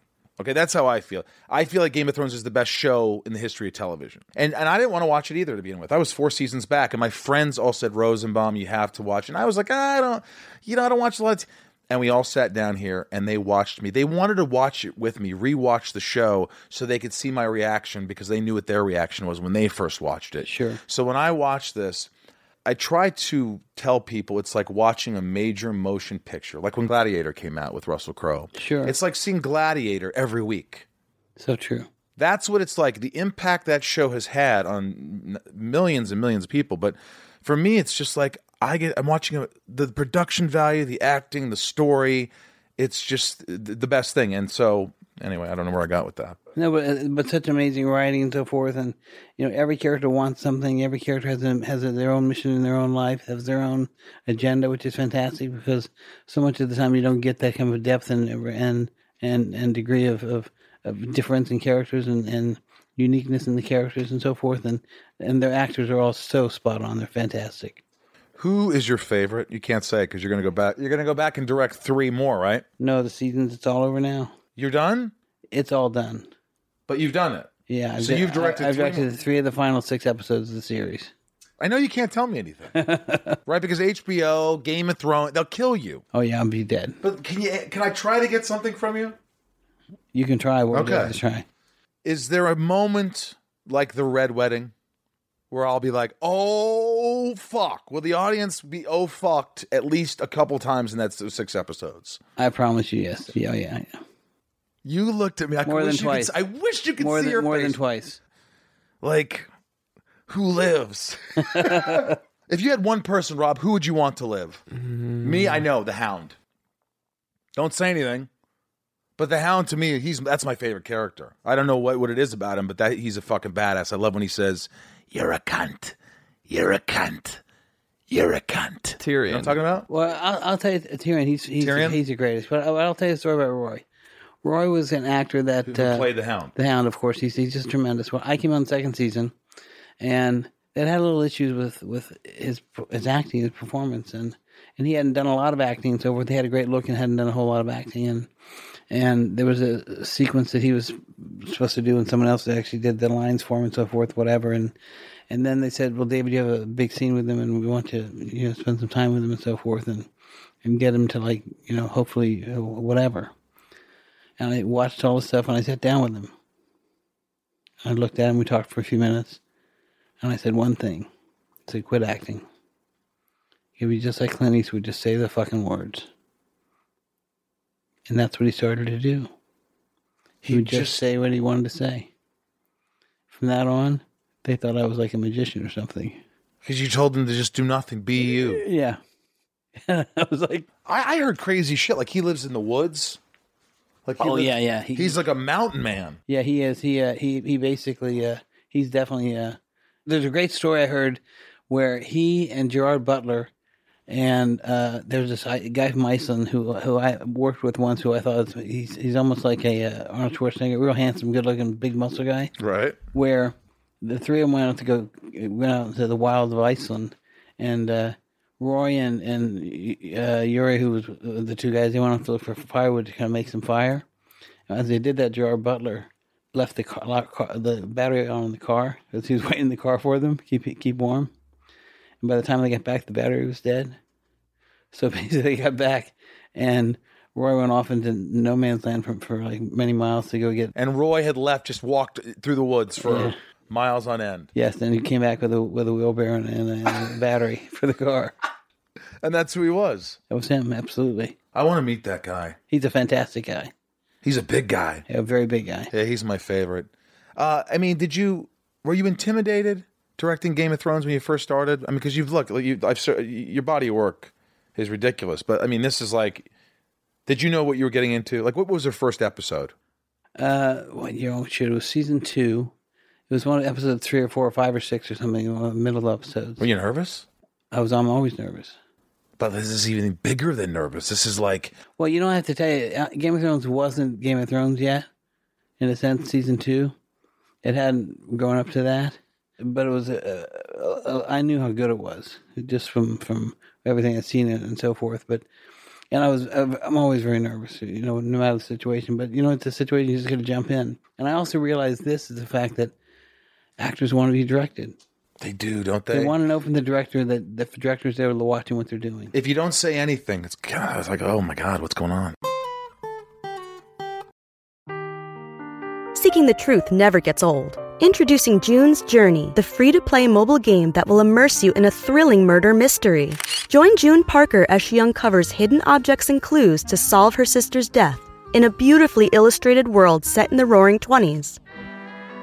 Okay, that's how I feel. I feel like Game of Thrones is the best show in the history of television. And and I didn't want to watch it either to begin with. I was four seasons back, and my friends all said Rosenbaum, you have to watch. And I was like, I don't, you know, I don't watch a lot. T-. And we all sat down here and they watched me. They wanted to watch it with me, rewatch the show so they could see my reaction because they knew what their reaction was when they first watched it. Sure. So when I watched this, I try to tell people it's like watching a major motion picture, like when Gladiator came out with Russell Crowe. Sure. It's like seeing Gladiator every week. So true. That's what it's like. The impact that show has had on millions and millions of people. But for me, it's just like I get. I'm watching a, the production value, the acting, the story. It's just the best thing. And so, anyway, I don't know where I got with that. No, but uh, but such amazing writing and so forth, and you know every character wants something. Every character has a, has a, their own mission in their own life, has their own agenda, which is fantastic because so much of the time you don't get that kind of depth and and and, and degree of, of, of difference in characters and, and uniqueness in the characters and so forth, and and their actors are all so spot on. They're fantastic. Who is your favorite? You can't say because you're going to go back. You're going to go back and direct three more, right? No, the seasons. It's all over now. You're done, It's all done. but you've done it. Yeah. I've So you've directed I, I've three directed more? three of the final six episodes of the series. I know you can't tell me anything, <laughs> right? Because HBO, Game of Thrones, they'll kill you. Oh yeah, I'll be dead. But can you? Can I try to get something from you? You can try. We're Okay. try. Is there a moment like the Red Wedding where I'll be like, "Oh fuck"? Will the audience be "oh fucked" at least a couple times in that six episodes? I promise you, yes. Yeah, yeah. yeah. You looked at me. I More wish than could twice. s- I wish you could More see than your more face. than twice. Like, who lives? <laughs> if you had one person, Rob, who would you want to live? Mm-hmm. Me, I know the Hound. Don't say anything. But the Hound to me, he's that's my favorite character. I don't know what, what it is about him, but that he's a fucking badass. I love when he says, "You're a cunt. You're a cunt. You're a cunt." You know Tyrion. what I'm talking about? Well, I'll, I'll tell you, Tyrion. He's he's Tyrion? he's the greatest. But I'll, I'll tell you a story about Roy. Roy was an actor that uh, played the Hound? the Hound. Of course, he's he's just tremendous. Well, I came on the second season, and that had a little issues with with his his acting, his performance, and and he hadn't done a lot of acting and so forth. He had a great look and hadn't done a whole lot of acting, and and there was a sequence that he was supposed to do, and someone else actually did the lines for him and so forth, whatever, and. And then they said, "Well, David, you have a big scene with him, and we want to, you know, spend some time with him and so forth, and and get him to like, you know, hopefully, uh, whatever." And I watched all the stuff, and I sat down with him. I looked at him. We talked for a few minutes, and I said one thing: "I said, quit acting. He'll be just like Clint Eastwood. Just say the fucking words." And that's what he started to do. He, He would just, just- say what he wanted to say. From that on, they thought I was like a magician or something. Because you told them to just do nothing, be you. Yeah. <laughs> I was like, I, I heard crazy shit. Like he lives in the woods. Like oh yeah, yeah. He, he's like a mountain man. Yeah, he is. He uh, he he basically uh, he's definitely. Uh, there's a great story I heard where he and Gerard Butler and uh, there's this guy from Iceland who who I worked with once who I thought was, he's he's almost like a uh, Arnold Schwarzenegger, real handsome, good looking, big muscle guy. Right. Where the three of them went out to go went out to the wilds of Iceland, and uh, Roy and and uh, Yuri, who was the two guys, they went off to look for firewood to kind of make some fire. As they did that, Gerard Butler left the car, car the battery on in the car because he was <laughs> waiting in the car for them, keep keep warm. And by the time they got back, the battery was dead. So <laughs> basically, they got back, and Roy went off into no man's land for, for like many miles to go get. And Roy had left, just walked through the woods for Yeah. Miles on end. Yes, then he came back with a with a wheelbarrow and, and, a, and a battery <laughs> for the car. and that's who he was. That was him, absolutely. I want to meet that guy. He's a fantastic guy, He's a big guy. a very big guy. Yeah, he's my favorite. Uh, I mean, did you were you intimidated directing Game of Thrones when you first started? I mean, because you've looked, like, you, I've your body of work is ridiculous, but I mean, this is like, did you know what you were getting into? Like, what was your first episode? Uh, year? Oh, shit, it was season two. It was one of episode three or four or five or six or something. One of the middle episodes. Were you nervous? I was. I'm always nervous. But this is even bigger than nervous. This is like, Well, you know, I have to tell you, uh, Game of Thrones wasn't Game of Thrones yet. In a sense, season two, it hadn't gone up to that, but it was. Uh, uh, I knew how good it was just from from everything I'd seen it and so forth. But and I was, I'm always very nervous, you know, no matter the situation. But you know, it's a situation you just got to jump in. And I also realized this is the fact that actors want to be directed. they do, don't They they? want to know from the director that the director's there watching what they're doing. if you don't say anything, it's, God, it's like, oh my God, what's going on? Seeking the truth never gets old. Introducing June's Journey, the free to play mobile game that will immerse you in a thrilling murder mystery. Join June Parker as she uncovers hidden objects and clues to solve her sister's death in a beautifully illustrated world set in the roaring 20s.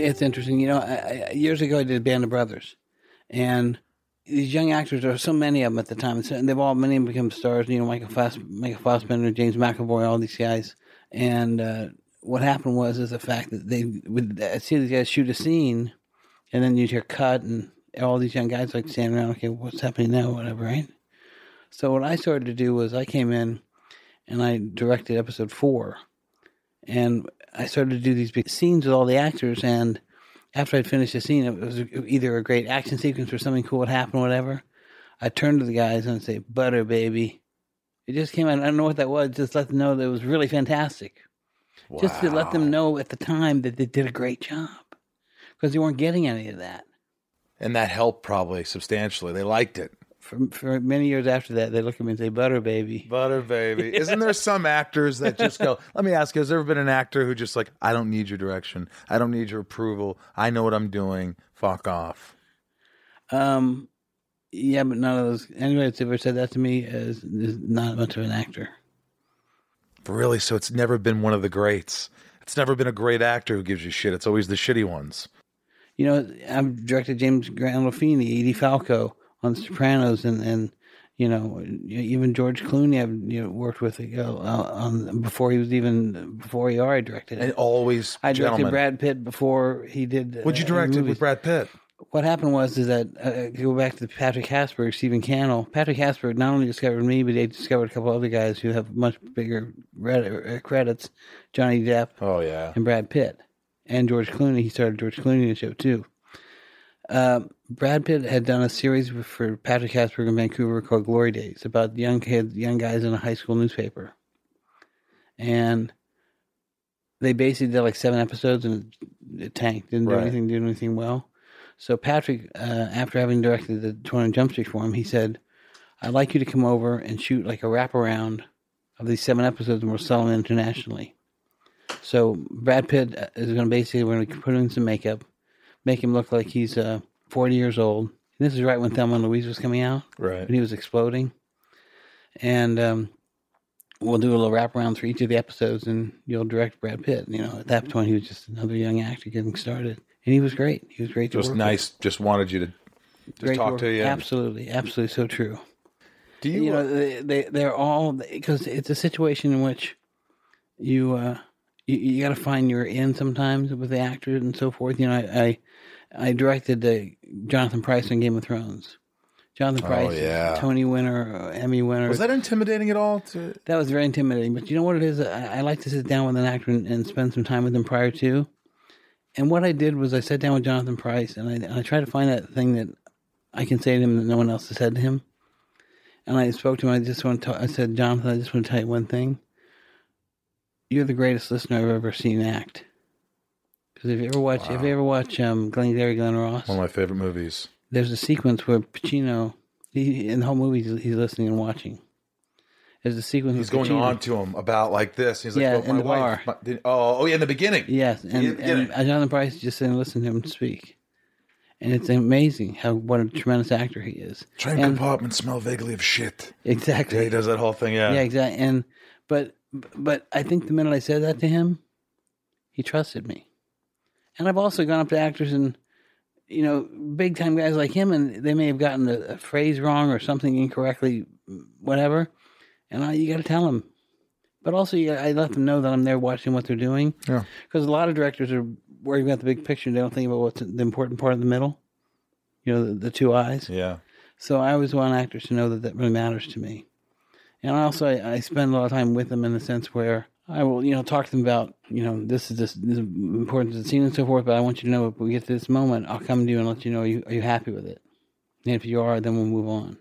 It's interesting. You know, I, years ago I did Band of Brothers, and these young actors, there were so many of them at the time, and they've all many of them become stars. You know, Michael Fass, Michael Fassbender, James McAvoy, all these guys. And uh, what happened was is the fact that they would I see these guys shoot a scene, and then you'd hear cut, and all these young guys like standing around, okay, what's happening now, whatever, right? So what I started to do was I came in, and I directed episode four, and I started to do these big scenes with all the actors. And after I'd finished the scene, it was either a great action sequence or something cool would happen, whatever. I turned to the guys and I'd say, "Butter, baby." It just came out. I don't know what that was. Just let them know that it was really fantastic. Just to let them know at the time that they did a great job because they weren't getting any of that. And that helped probably substantially. They liked it. For, for many years after that, they look at me and say, "Butter, baby." Butter baby. <laughs> Isn't there some actors that just go, let me ask you, has there ever been an actor who just like, I don't need your direction. I don't need your approval. I know what I'm doing. Fuck off. Um, yeah, but none of those. Anybody that's ever said that to me is, is not much of an actor. Really? So it's never been one of the greats. It's never been a great actor who gives you shit. It's always the shitty ones. You know, I've directed James Gandolfini, Edie Falco on Sopranos, and and you know even George Clooney I've you know, worked with you know, on before he was even before he already directed And always I directed gentlemen. Brad Pitt before he did. What'd you uh, direct it with Brad Pitt? What happened was is that uh, go back to Patrick Hasburgh, Stephen Cannell. Patrick Hasburgh not only discovered me, but they discovered a couple other guys who have much bigger uh, credits: Johnny Depp Oh, yeah. and Brad Pitt and George Clooney. He started George Clooney in the show too. Um, Brad Pitt had done a series for Patrick Hasburgh in Vancouver called Glory Days about young kids, young guys in a high school newspaper, and they basically did like seven episodes and it, tanked. Didn't do Right. anything, didn't do anything well. So Patrick, uh, after having directed the 20 Jump Street for him, he said, "I'd like you to come over and shoot like a wraparound of these seven episodes, and we'll sell them internationally." So Brad Pitt uh, is going to basically we're going to put in some makeup, make him look like he's uh, 40 years old. And this is right when Thelma and Louise was coming out, Right. when he was exploding, and um, we'll do a little wraparound for each of the episodes, and you'll direct Brad Pitt. You know, at that point he was just another young actor getting started, and he was great. He was great to Just work nice. Just wanted you to with. just Great talk work. to you. Absolutely, absolutely, so true Do you, you uh, know they, they they're all because it's a situation in which you uh you, you got to find your end sometimes with the actors and so forth you know i i, I directed the Jonathan Pryce on game of thrones Jonathan Pryce, yeah. Tony winner, uh, Emmy winner. Was that intimidating at all? To, That was very intimidating. But you know what it is? I, I like to sit down with an actor and, and spend some time with them prior to. And what I did was I sat down with Jonathan Pryce and I, and I tried to find that thing that I can say to him that no one else has said to him. And I spoke to him. I just want to. I said, Jonathan, I just want to tell you one thing. You're the greatest listener I've ever seen act. Because if you ever watch, if you ever watch um, Glengarry Glen Ross, one of my favorite movies. there's a sequence where Pacino, he, in the whole movie, he's, he's listening and watching. There's a sequence. He's going Pacino. on to him about like this. He's like, Yeah, well, in my the wife. bar. my- oh, oh, yeah, in the beginning. Yes, and, the beginning. and Jonathan Pryce just sitting and listening to him speak, and it's amazing how what a tremendous actor he is. Train and, compartment smell vaguely of shit. exactly. Yeah, he does that whole thing. Yeah. Yeah, exactly. And but but I think the minute I said that to him, he trusted me. And I've also gone up to actors and you know big time guys like him, and they may have gotten a, a phrase wrong or something incorrectly, whatever. And I, you got to tell them. But also, you, I let them know that I'm there watching what they're doing. Yeah. Because a lot of directors are worried about the big picture. They don't think about what's the important part of the middle. You know, the, the two eyes. Yeah. So I always want actors to know that that really matters to me. And also, I, I spend a lot of time with them in the sense where I will, you know, talk to them about, you know, this is this, this is important to the scene and so forth. But I want you to know if we get to this moment, I'll come to you and let you know, are you, are you happy with it? And if you are, then we'll move on.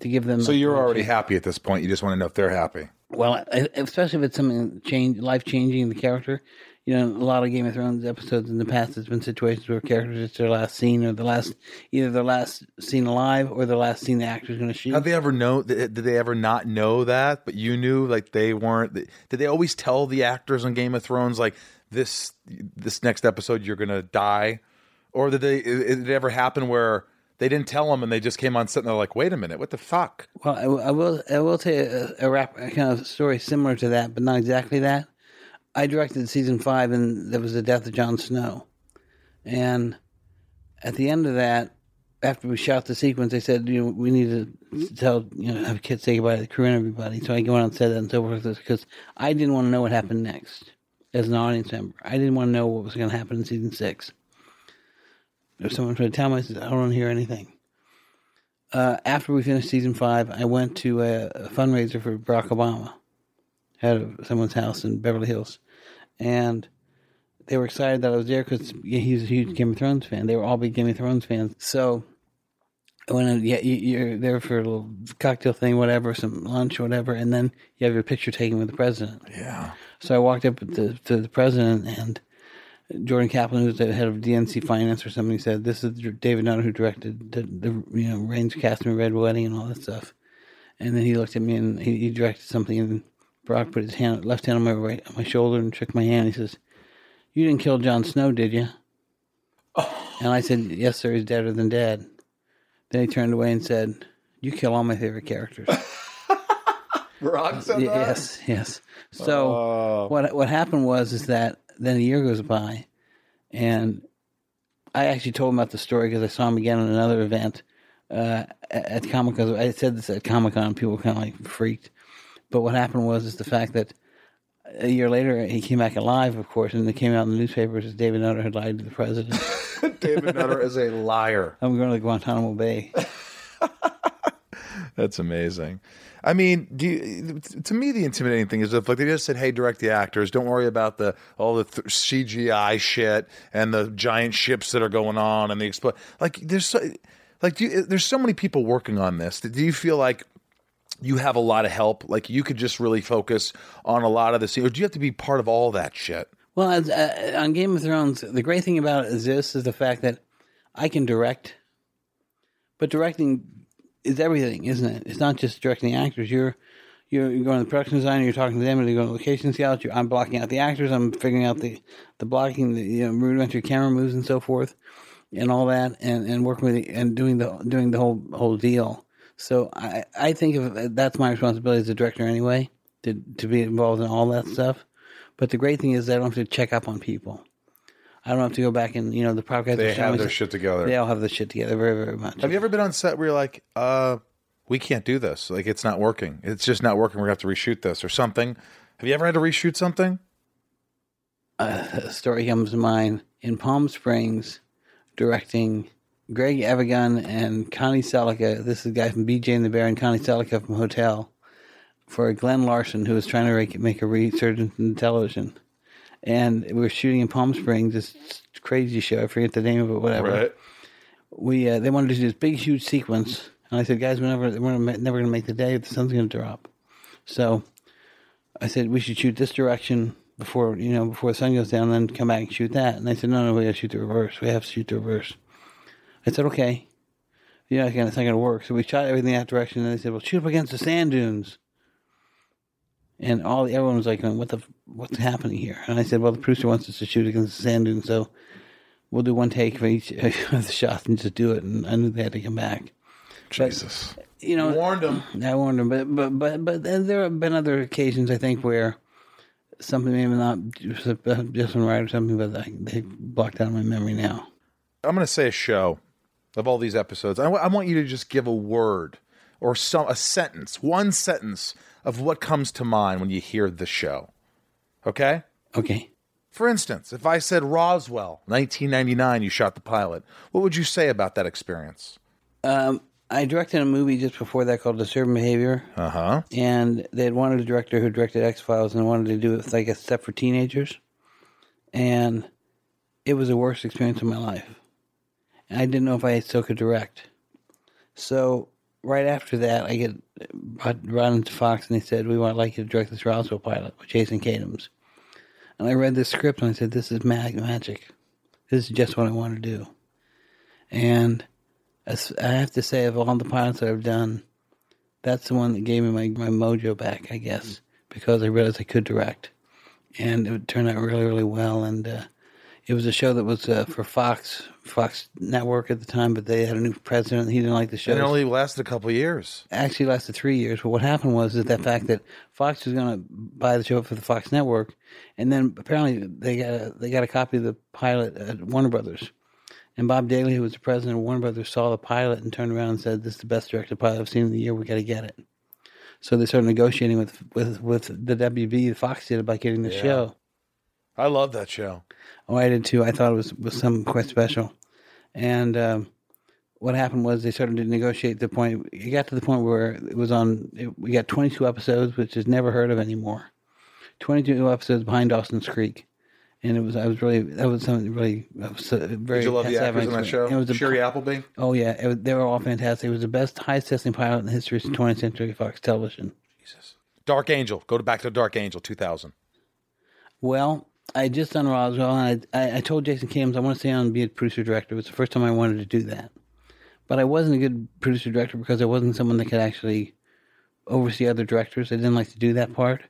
To give them. So you're already happy at this point. You just want to know if they're happy. Well, especially if it's something change, life changing the character. You know, a lot of Game of Thrones episodes in the past, there's been situations where characters it's their last scene or the last, either their last scene alive or the last scene the actor's going to shoot. Have they ever know? Did they ever not know that? But you knew, like they weren't. Did they always tell the actors on Game of Thrones, like this, this next episode you're gonna die, or did they? Did it ever happen where they didn't tell them and they just came on set and they're like, wait a minute, what the fuck? Well, I will. I will tell you a, a rap a kind of story similar to that, but not exactly that. I directed season five, and there was the death of Jon Snow, and at the end of that, after we shot the sequence, they said, you know, we need to tell, you know, have kids say goodbye to the crew and everybody. So I go on and said that and so forth because I didn't want to know what happened next as an audience member. I didn't want to know what was going to happen in season six. If someone tried to tell me, I said, I don't want to hear anything uh, after we finished season five, I went to a, a fundraiser for Barack Obama at someone's house in Beverly Hills, and they were excited that I was there because he's a huge Game of Thrones fan. They were all big Game of Thrones fans. So I went in, yeah, you- you're there for a little cocktail thing, whatever, some lunch, whatever, and then you have your picture taken with the president. Yeah. So I walked up to, to the president and Jordan Kaplan, who's the head of DNC Finance or something, said, "This is David Nutter who directed the, the you know Rains Cast and Red Wedding and all that stuff." And then he looked at me and he, he directed something, and Barack put his hand, left hand on my right on my shoulder and shook my hand. He says, "You didn't kill Jon Snow, did you?" And I said, "Yes, sir. He's deader than dead." Then he turned away and said, "You kill all my favorite characters." <laughs> Barack said Y- Yes, yes. So what what happened was is that then a year goes by, and I actually told him about the story because I saw him again at another event uh, at, Comic Con. I said this at Comic Con. People were kind of like freaked. But what happened was is the fact that a year later he came back alive, of course, and it came out in the newspapers that David Nutter had lied to the president. <laughs> David Nutter is a liar. I'm going to Guantanamo Bay. <laughs> That's amazing. I mean, do you, to me the intimidating thing is if like they just said, "Hey, direct the actors. Don't worry about the all the th- CGI shit and the giant ships that are going on and the explode." Like there's so, like do you, there's so many people working on this. Do you feel like you have a lot of help? Like you could just really focus on a lot of the or do you have to be part of all that shit? Well, as, uh, on Game of Thrones, the great thing about this: is the fact that I can direct, but directing is everything, isn't it? It's not just directing the actors. You're you're, you're going to the production designer, you're talking to them, and you're going to location scouts. You're, I'm blocking out the actors. I'm figuring out the the blocking, the you know, rudimentary camera moves and so forth, and all that, and, and working with the, and doing the doing the whole whole deal. So I I think of that's my responsibility as a director anyway to to be involved in all that stuff. But the great thing is I don't have to check up on people. I don't have to go back and you know the prop guys. They showing have their shit together. They all have the shit together very very much. Have you ever been on set where you're like, uh, we can't do this. Like it's not working. It's just not working. We're gonna have to reshoot this or something. Have you ever had to reshoot something? a story comes to mind in Palm Springs, directing Greg Evigan and Connie Sellecca. This is a guy from BJ and the Bear and Connie Sellecca from Hotel for Glen Larson, who was trying to make, a resurgence in television. And we were shooting in Palm Springs, this crazy show. I forget the name of it, whatever. Right. We uh, they wanted to do this big, huge sequence, and I said, guys, we're never we're never going to make the day. The sun's going to drop. So I said we should shoot this direction before you know before the sun goes down, then come back and shoot that. And they said, no, no, we got to shoot the reverse. We have to shoot the reverse. I said, okay. You know, it's not going to work. So we shot everything in that direction, and they said, well, shoot up against the sand dunes. And all everyone was like, "What the what's happening here?" And I said, "Well, the producer wants us to shoot against the sand dunes, so we'll do one take for each <laughs> of the shots and just do it." And I knew they had to come back. Jesus. You know, warned them. I warned them, but but but but then there have been other occasions I think where something maybe not just, uh, just right or something, but I, they blocked out of my memory now. I'm going to say a show of all these episodes. I, w- I want you to just give a word or some a sentence, one sentence of what comes to mind when you hear the show. Okay? Okay. For instance, if I said Roswell, 1999, you shot the pilot, what would you say about that experience? Um, I directed a movie just before that called Disturbing Behavior, Uh huh. and they had wanted a director who directed X Files and wanted to do it like a step for teenagers, and it was the worst experience of my life. And I didn't know if I still could direct. So right after that, I get brought, into Fox, and they said, "We want like you to direct this Roswell pilot with Jason Katims." And I read the script, and I said, "This is mag- magic. This is just what I want to do." And as- I have to say, of all the pilots that I've done, that's the one that gave me my, my mojo back, I guess, because I realized I could direct. And it turned out really, really well. And uh, it was a show that was uh, for Fox, Fox Network at the time, but they had a new president. He didn't like the show. It only lasted a couple of years. actually lasted three years. But what happened was that that fact that Fox was going to buy the show for the Fox Network, and then apparently they got a, they got a copy of the pilot at Warner Brothers. And Bob Daly, who was the president of Warner Brothers, saw the pilot and turned around and said, "This is the best directed pilot I've seen in the year. We got to get it." So they started negotiating with with with the WB, the Fox did about getting the show. I love that show. Oh, I did too. I thought it was was something quite special. And um, what happened was they started to negotiate. The point it got to the point where it was on. It, we got 22 episodes, which is never heard of anymore. 22 episodes behind Dawson's Creek, and it was. I was really that was something really. I was very. Did you love the had actors on that show? It was the- Shiri Appleby? Oh yeah, it was, they were all fantastic. It was the best, highest testing pilot in the history of 20th century Fox television. Jesus, Dark Angel. Go to back to Dark Angel 2000. Well, I had just done Roswell, and I, I, told Jason Katims I want to stay on and be a producer director. It was the first time I wanted to do that. But I wasn't a good producer director because I wasn't someone that could actually oversee other directors. I didn't like to do that part.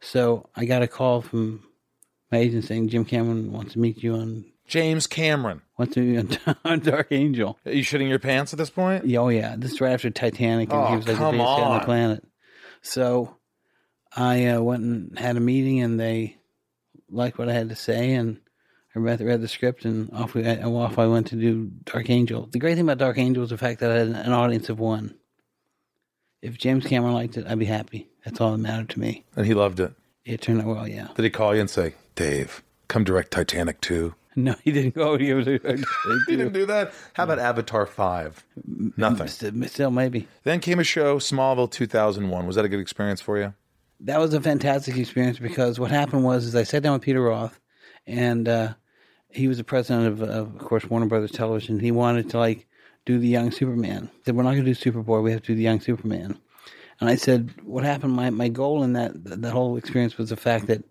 So I got a call from my agent saying Jim Cameron wants to meet you on James Cameron. wants to meet you on, <laughs> on Dark Angel. Are you shitting your pants at this point? Yeah, Oh yeah, this is right after Titanic, and Oh, he was like the biggest guy on on. the planet. So I uh, went and had a meeting, and they liked what I had to say, and I read, read the script, and off we and off I went to do Dark Angel. The great thing about Dark Angel is the fact that I had an audience of one. If James Cameron liked it, I'd be happy. That's all that mattered to me. And he loved it. It turned out well, yeah. Did he call you and say, Dave, come direct Titanic 2? No, he didn't go. He was. <laughs> He didn't do that. How about Avatar 5? Nothing. Still, maybe. Then came a show, Smallville 2001. Was that a good experience for you? That was a fantastic experience because what happened was is I sat down with Peter Roth, and uh, he was the president of, of, of course, Warner Brothers Television. He wanted to like do the young Superman. He said, "We're not going to do Superboy. We have to do the young Superman." And I said, "What happened? My my goal in that that whole experience was the fact that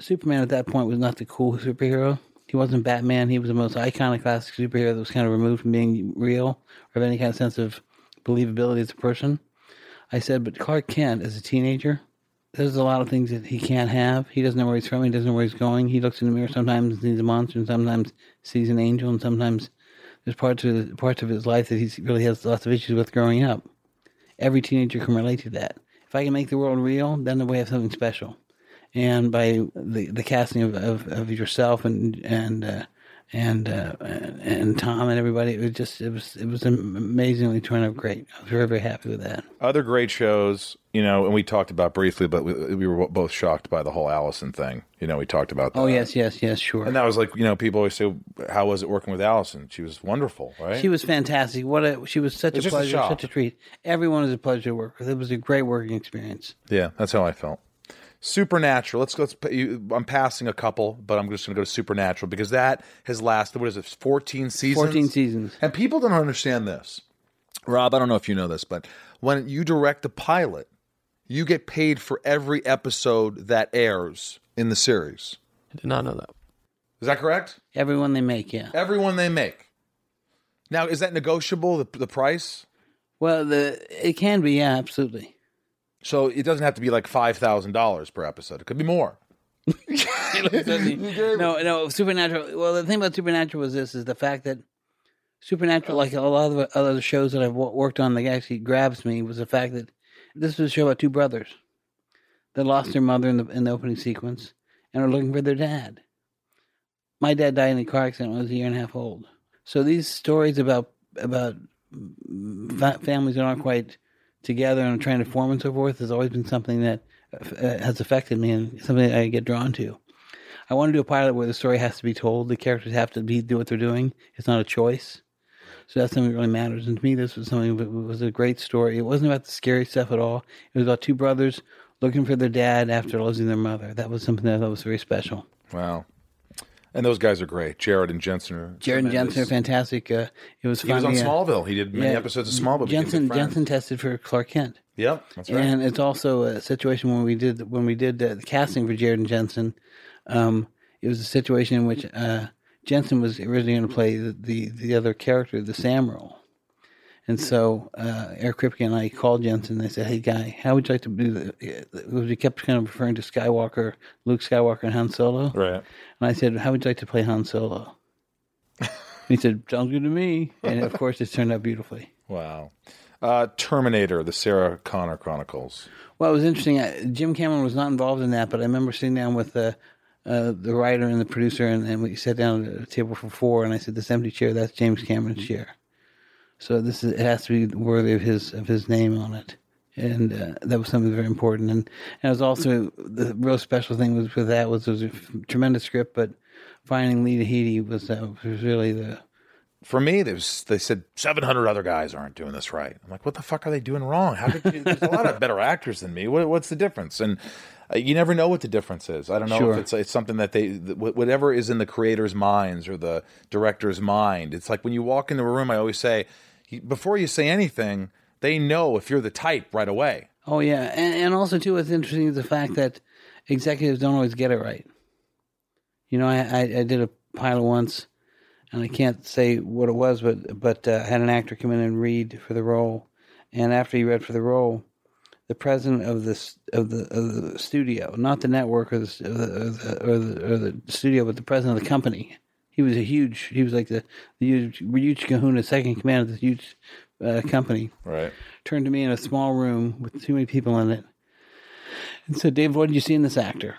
Superman at that point was not the cool superhero. He wasn't Batman. He was the most iconoclastic superhero that was kind of removed from being real or have any kind of sense of believability as a person." I said, but Clark Kent, as a teenager, there's a lot of things that he can't have. He doesn't know where he's from. He doesn't know where he's going. He looks in the mirror sometimes and sees a monster, and sometimes sees an angel, and sometimes there's parts of parts of his life that he really has lots of issues with growing up. Every teenager can relate to that. If I can make the world real, then we have something special. And by the the casting of, of, of yourself and and uh, and uh, and, Tom and everybody. It was just it was it was amazingly turned out great. I was very very happy with that. Other great shows, you know, and we talked about briefly, but we, we were both shocked by the whole Allison thing. You know, we talked about that. Oh yes, yes, yes, sure. And that was like, you know, people always say, "How was it working with Allison?" She was wonderful, right? She was fantastic. What a she was such a just a pleasure, such a treat. Everyone was a pleasure to work with. It was a great working experience. Yeah, that's how I felt. Supernatural. Let's let's. I'm passing a couple, but I'm just going to go to Supernatural because that has lasted. What is it? 14 seasons. 14 seasons. And people don't understand this. Rob, I don't know if you know this, but when you direct a pilot, you get paid for every episode that airs in the series. I did not know that. Is that correct? Everyone they make, yeah. Everyone they make. Now, is that negotiable? The, the price? Well, the it can be, yeah, absolutely. So it doesn't have to be like five thousand dollars per episode. It could be more. <laughs> no, no, Supernatural. Well, the thing about Supernatural was this: is the fact that Supernatural, like a lot of other shows that I've worked on, that actually grabs me was the fact that this was a show about two brothers that lost their mother in the in the opening sequence and are looking for their dad. My dad died in a car accident when I was a year and a half old. So these stories about about fa- families that aren't quite together and trying to form and so forth has always been something that uh, has affected me and something I get drawn to. I want to do a pilot where the story has to be told. The characters have to be do what they're doing. It's not a choice. So that's something that really matters. And to me, this was something that was a great story. It wasn't about the scary stuff at all. It was about two brothers looking for their dad after losing their mother. That was something that I thought was very special. Wow. And those guys are great. Jared and Jensen are Jared and. Jensen are fantastic. Uh, it was He was on Smallville. He did many yeah, episodes of Smallville. Jensen. Jensen tested for Clark Kent. Yep, that's right. And it's also a situation when we did when we did uh, the casting for Jared and Jensen. Um, it was a situation in which uh, Jensen was originally going to play the, the the other character, the Sam role. And so uh, Eric Kripke and I called Jensen. and I said, "Hey, guy, how would you like to do the?" Because we kept kind of referring to Skywalker, Luke Skywalker, and Han Solo. right. And I said, "How would you like to play Han Solo?" he said, "Sounds good to me." And of course, it's turned out beautifully. Wow. Uh, Terminator, the Sarah Connor Chronicles. Well, it was interesting. I, Jim Cameron was not involved in that, but I remember sitting down with the uh, the writer and the producer, and, and we sat down at a table for four, and I said, "This empty chair, that's James Cameron's chair." So this is, it has to be worthy of his of his name on it, and uh, that was something very important. And, and it was also the real special thing was with that was it was a tremendous script, but finding Lena Headey was uh, was really the For me, there's they said 700 other guys aren't doing this right. I'm like, what the fuck are they doing wrong? How did you, there's a lot of better actors than me. What, what's the difference? And uh, you never know what the difference is. I don't know Sure. if it's it's something that they whatever is in the creator's minds or the director's mind. It's like when you walk into a room. I always say, before you say anything, they know if you're the type right away. Oh yeah, and, and also too, what's interesting is the fact that executives don't always get it right. You know, I, I, I did a pilot once, and I can't say what it was, but but uh, I had an actor come in and read for the role, and after he read for the role, the president of this of the of the studio, not the network or the or the, or the, or the, or the studio, but the president of the company. He was a huge. He was like the the huge, huge Kahuna, second command of this huge uh, company Right. turned to me in a small room with too many people in it and said, Dave, what did you see in this actor?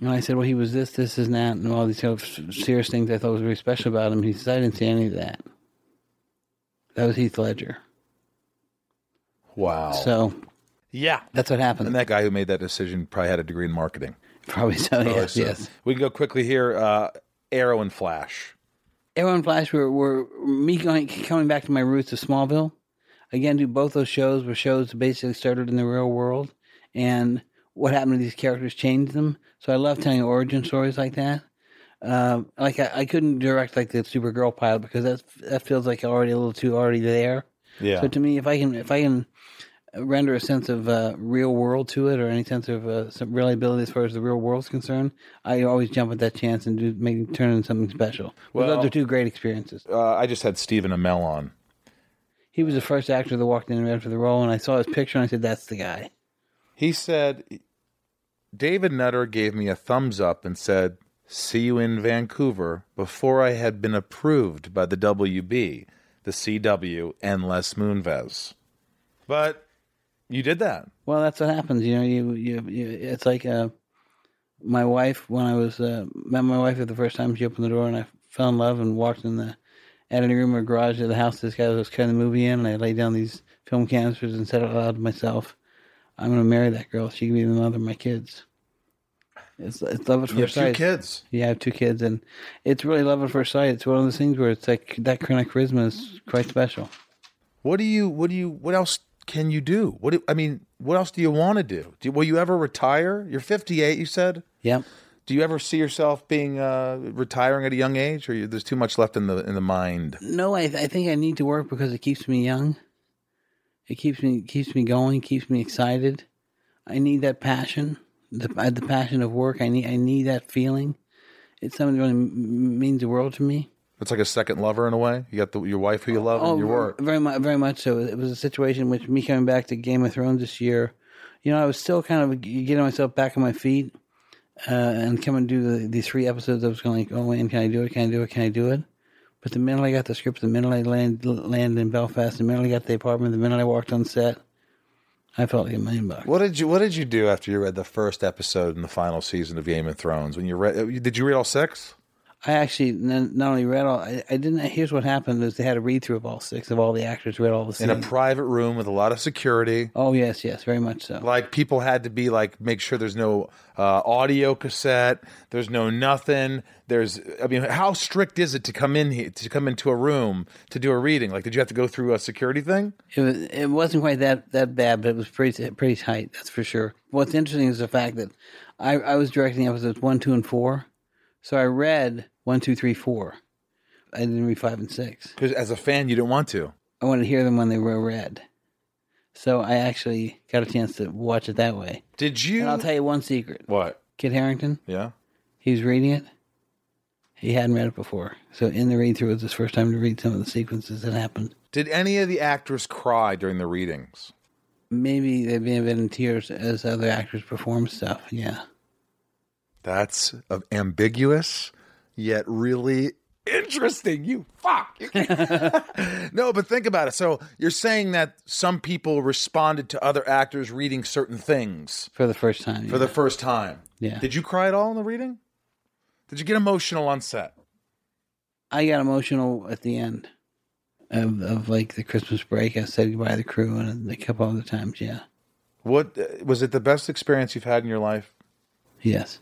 And I said, well, he was this, this, and that, and all these sort of serious things I thought was very special about him. He said, I didn't see any of that. That was Heath Ledger. Wow. So yeah. that's what happened. And that guy who made that decision probably had a degree in marketing. Probably so, yes, So yes. We can go quickly here. Uh, Arrow and Flash. Arrow and Flash were, were me going, coming back to my roots of Smallville. Again, do both those shows were shows that basically started in the real world, and what happened to these characters changed them. So I love telling origin stories like that. Um, like I, I couldn't direct like the Supergirl pilot because that that feels like already a little too already there. Yeah. So to me, if I can if I can render a sense of uh, real world to it or any sense of uh, some reliability as far as the real world's concerned, I always jump at that chance and do make turn into something special. Well, those are two great experiences. uh, I just had Stephen Amell on. He was the first actor that walked in and read for the role, and I saw his picture and I said, "That's the guy." He said, David Nutter gave me a thumbs up and said, See you in Vancouver before I had been approved by the WB, the CW, and Les Moonves. But you did that. Well, that's what happens. You know, you you, you it's like uh, my wife when I was uh, met my wife for the first time. She opened the door and I fell in love and walked in the editing room or garage of the house this guy was cutting the movie in, and I laid down these film canisters and said out loud to myself, "I'm going to marry that girl. She can be the mother of my kids." It's, it's love at first sight. You have two kids. Yeah, I have two kids, and it's really love at first sight. It's one of those things where it's like that kind of charisma is quite special. What do you? What do you? What else can you do? What do, I mean, what else do you want to do? do? Will you ever retire? You're 58. You said. Yep. Do you ever see yourself being uh, retiring at a young age, or you, there's too much left in the in the mind? No, I, I think I need to work because it keeps me young. It keeps me keeps me going, keeps me excited. I need that passion, the the passion of work. I need I need that feeling. It's something that really means the world to me. It's like a second lover in a way. You got the, your wife who you love and your work. very much, very much so. It was a situation in which me coming back to Game of Thrones this year. You know, I was still kind of getting myself back on my feet uh, and coming to do the, these three episodes. I was going like, oh man, can I do it? Can I do it? Can I do it? But the minute I got the script, the minute I land, landed in Belfast, the minute I got the apartment, the minute I walked on set, I felt like a million bucks. What did you What did you do after you read the first episode in the final season of Game of Thrones? When you read, did you read all six? I actually not only read all, I, I didn't. Here's what happened: is they had a read through of all six of all the actors read all the scenes In a private room with a lot of security. oh yes, yes, very much so. Like people had to be like, make sure there's no uh, audio cassette. There's no nothing. There's, I mean, how strict is it to come in here to come into a room to do a reading? Like, did you have to go through a security thing? It was. It wasn't quite that that bad, but it was pretty pretty tight. That's for sure. What's interesting is the fact that I I was directing episodes one, two, and four, so I read one, two, three, four. I didn't read five and six. Because as a fan, you didn't want to. I wanted to hear them when they were read. So I actually got a chance to watch it that way. Did you? And I'll tell you one secret. what? Kit Harington, Yeah. he was reading it. He hadn't read it before. So in the read through, it was his first time to read some of the sequences that happened. Did any of the actors cry during the readings? Maybe they may have been in tears as other actors perform stuff. Yeah. That's ambiguous, yet really interesting. You fuck. <laughs> no, but think about it. So you're saying that some people responded to other actors reading certain things For the first time. for the first time. Yeah. Did you cry at all in the reading? Did you get emotional on set? I got emotional at the end of, of like the Christmas break. I said goodbye to the crew and a couple other times. Yeah. What uh, was it the best experience you've had in your life? Yes.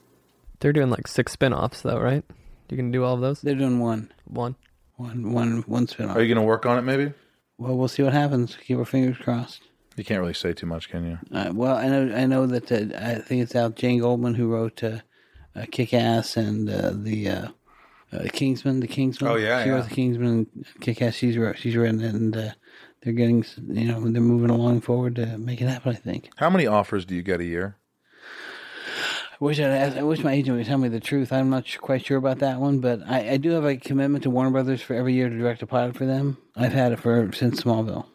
They're doing like six spin-offs though, right? You can do all of those? They're doing one, One. one, one, one spin off. Are you going to work on it maybe? Well, we'll see what happens. Keep our fingers crossed. You can't really say too much, can you? Uh, well, I know, I know that uh, I think it's out. Jane Goldman, who wrote uh, uh, Kick Ass and uh, the uh, uh, Kingsman, the Kingsman. Oh, yeah, she yeah. wrote the Kingsman and Kick Ass. She's wrote, she's written it, and uh, they're getting, you know, they're moving along forward to make it happen. I think. How many offers do you get a year? I wish I'd I wish my agent would tell me the truth. I'm not quite sure about that one, but I, I do have a commitment to Warner Brothers for every year to direct a pilot for them. I've had it for since Smallville.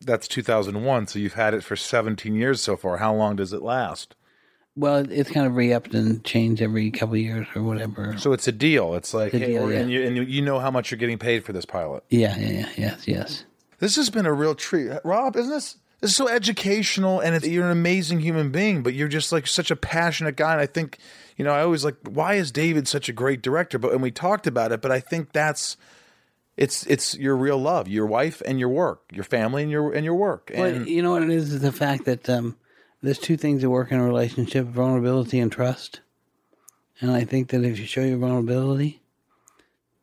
That's 2001, so you've had it for 17 years so far. How long does it last? Well, it's kind of re-upped and changed every couple years or whatever. So it's a deal. It's like, It's hey, deal, we're- and, you, and you, you know how much you're getting paid for this pilot. Yeah, yeah, yeah, yes, yes. This has been a real treat, Rob. Isn't this? Is so educational, and it's, you're an amazing human being. But you're just like such a passionate guy. And I think, you know, I always like, why is David such a great director? But and we talked about it. But I think that's it's it's your real love, your wife and your work, your family and your and your work. Well, And you know what it is is the fact that um, there's two things that work in a relationship: vulnerability and trust. And I think that if you show your vulnerability,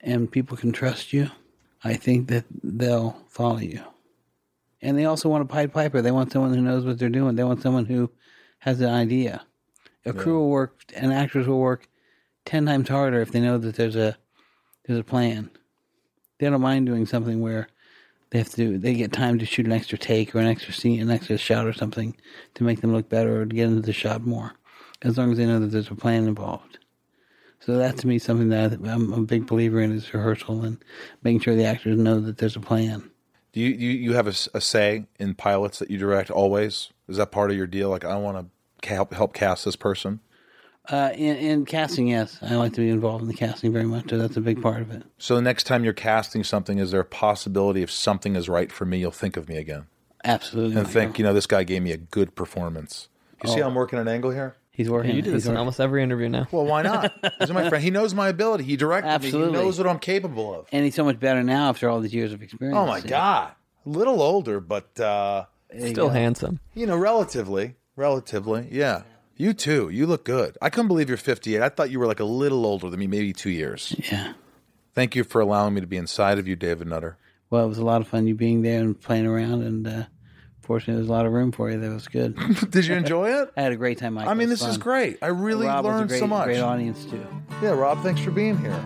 and people can trust you, I think that they'll follow you. And they also want a Pied Piper. They want someone who knows what they're doing. They want someone who has an idea. A crew will work, and actors will work ten times harder if they know that there's a there's a plan. They don't mind doing something where they have to do, they get time to shoot an extra take or an extra scene, an extra shot or something to make them look better or to get into the shot more, as long as they know that there's a plan involved. So that to me is something that I'm a big believer in is rehearsal and making sure the actors know that there's a plan. Do you, you you have a say in pilots that you direct always? Is that part of your deal? Like, I want to help help cast this person. Uh, in, in casting, yes, I like to be involved in the casting very much. So that's a big part of it. So the next time you're casting something, is there a possibility if something is right for me, you'll think of me again Absolutely. and think, you know, this guy gave me a good performance. You see, how I'm working an angle here. He's working. You do he's this in working. almost every interview now. Well, why not? <laughs> He's my friend. He knows my ability. He directed me. Absolutely. He knows what I'm capable of. and he's so much better now after all these years of experience. Oh my god, a little older, but uh, Still handsome. you know, relatively, relatively, yeah. You too. You look good. I couldn't believe you're 58. I thought you were like a little older than me, maybe two years. Yeah. Thank you for allowing me to be inside of you, David Nutter. Well, it was a lot of fun you being there and playing around, and uh, fortunately, there's a lot of room for you. That was good. <laughs> Did you enjoy it? <laughs> I had a great time. Mike. I mean, was this is great. I really Rob was a learned great, so much. Great audience too. Yeah, Rob, thanks for being here.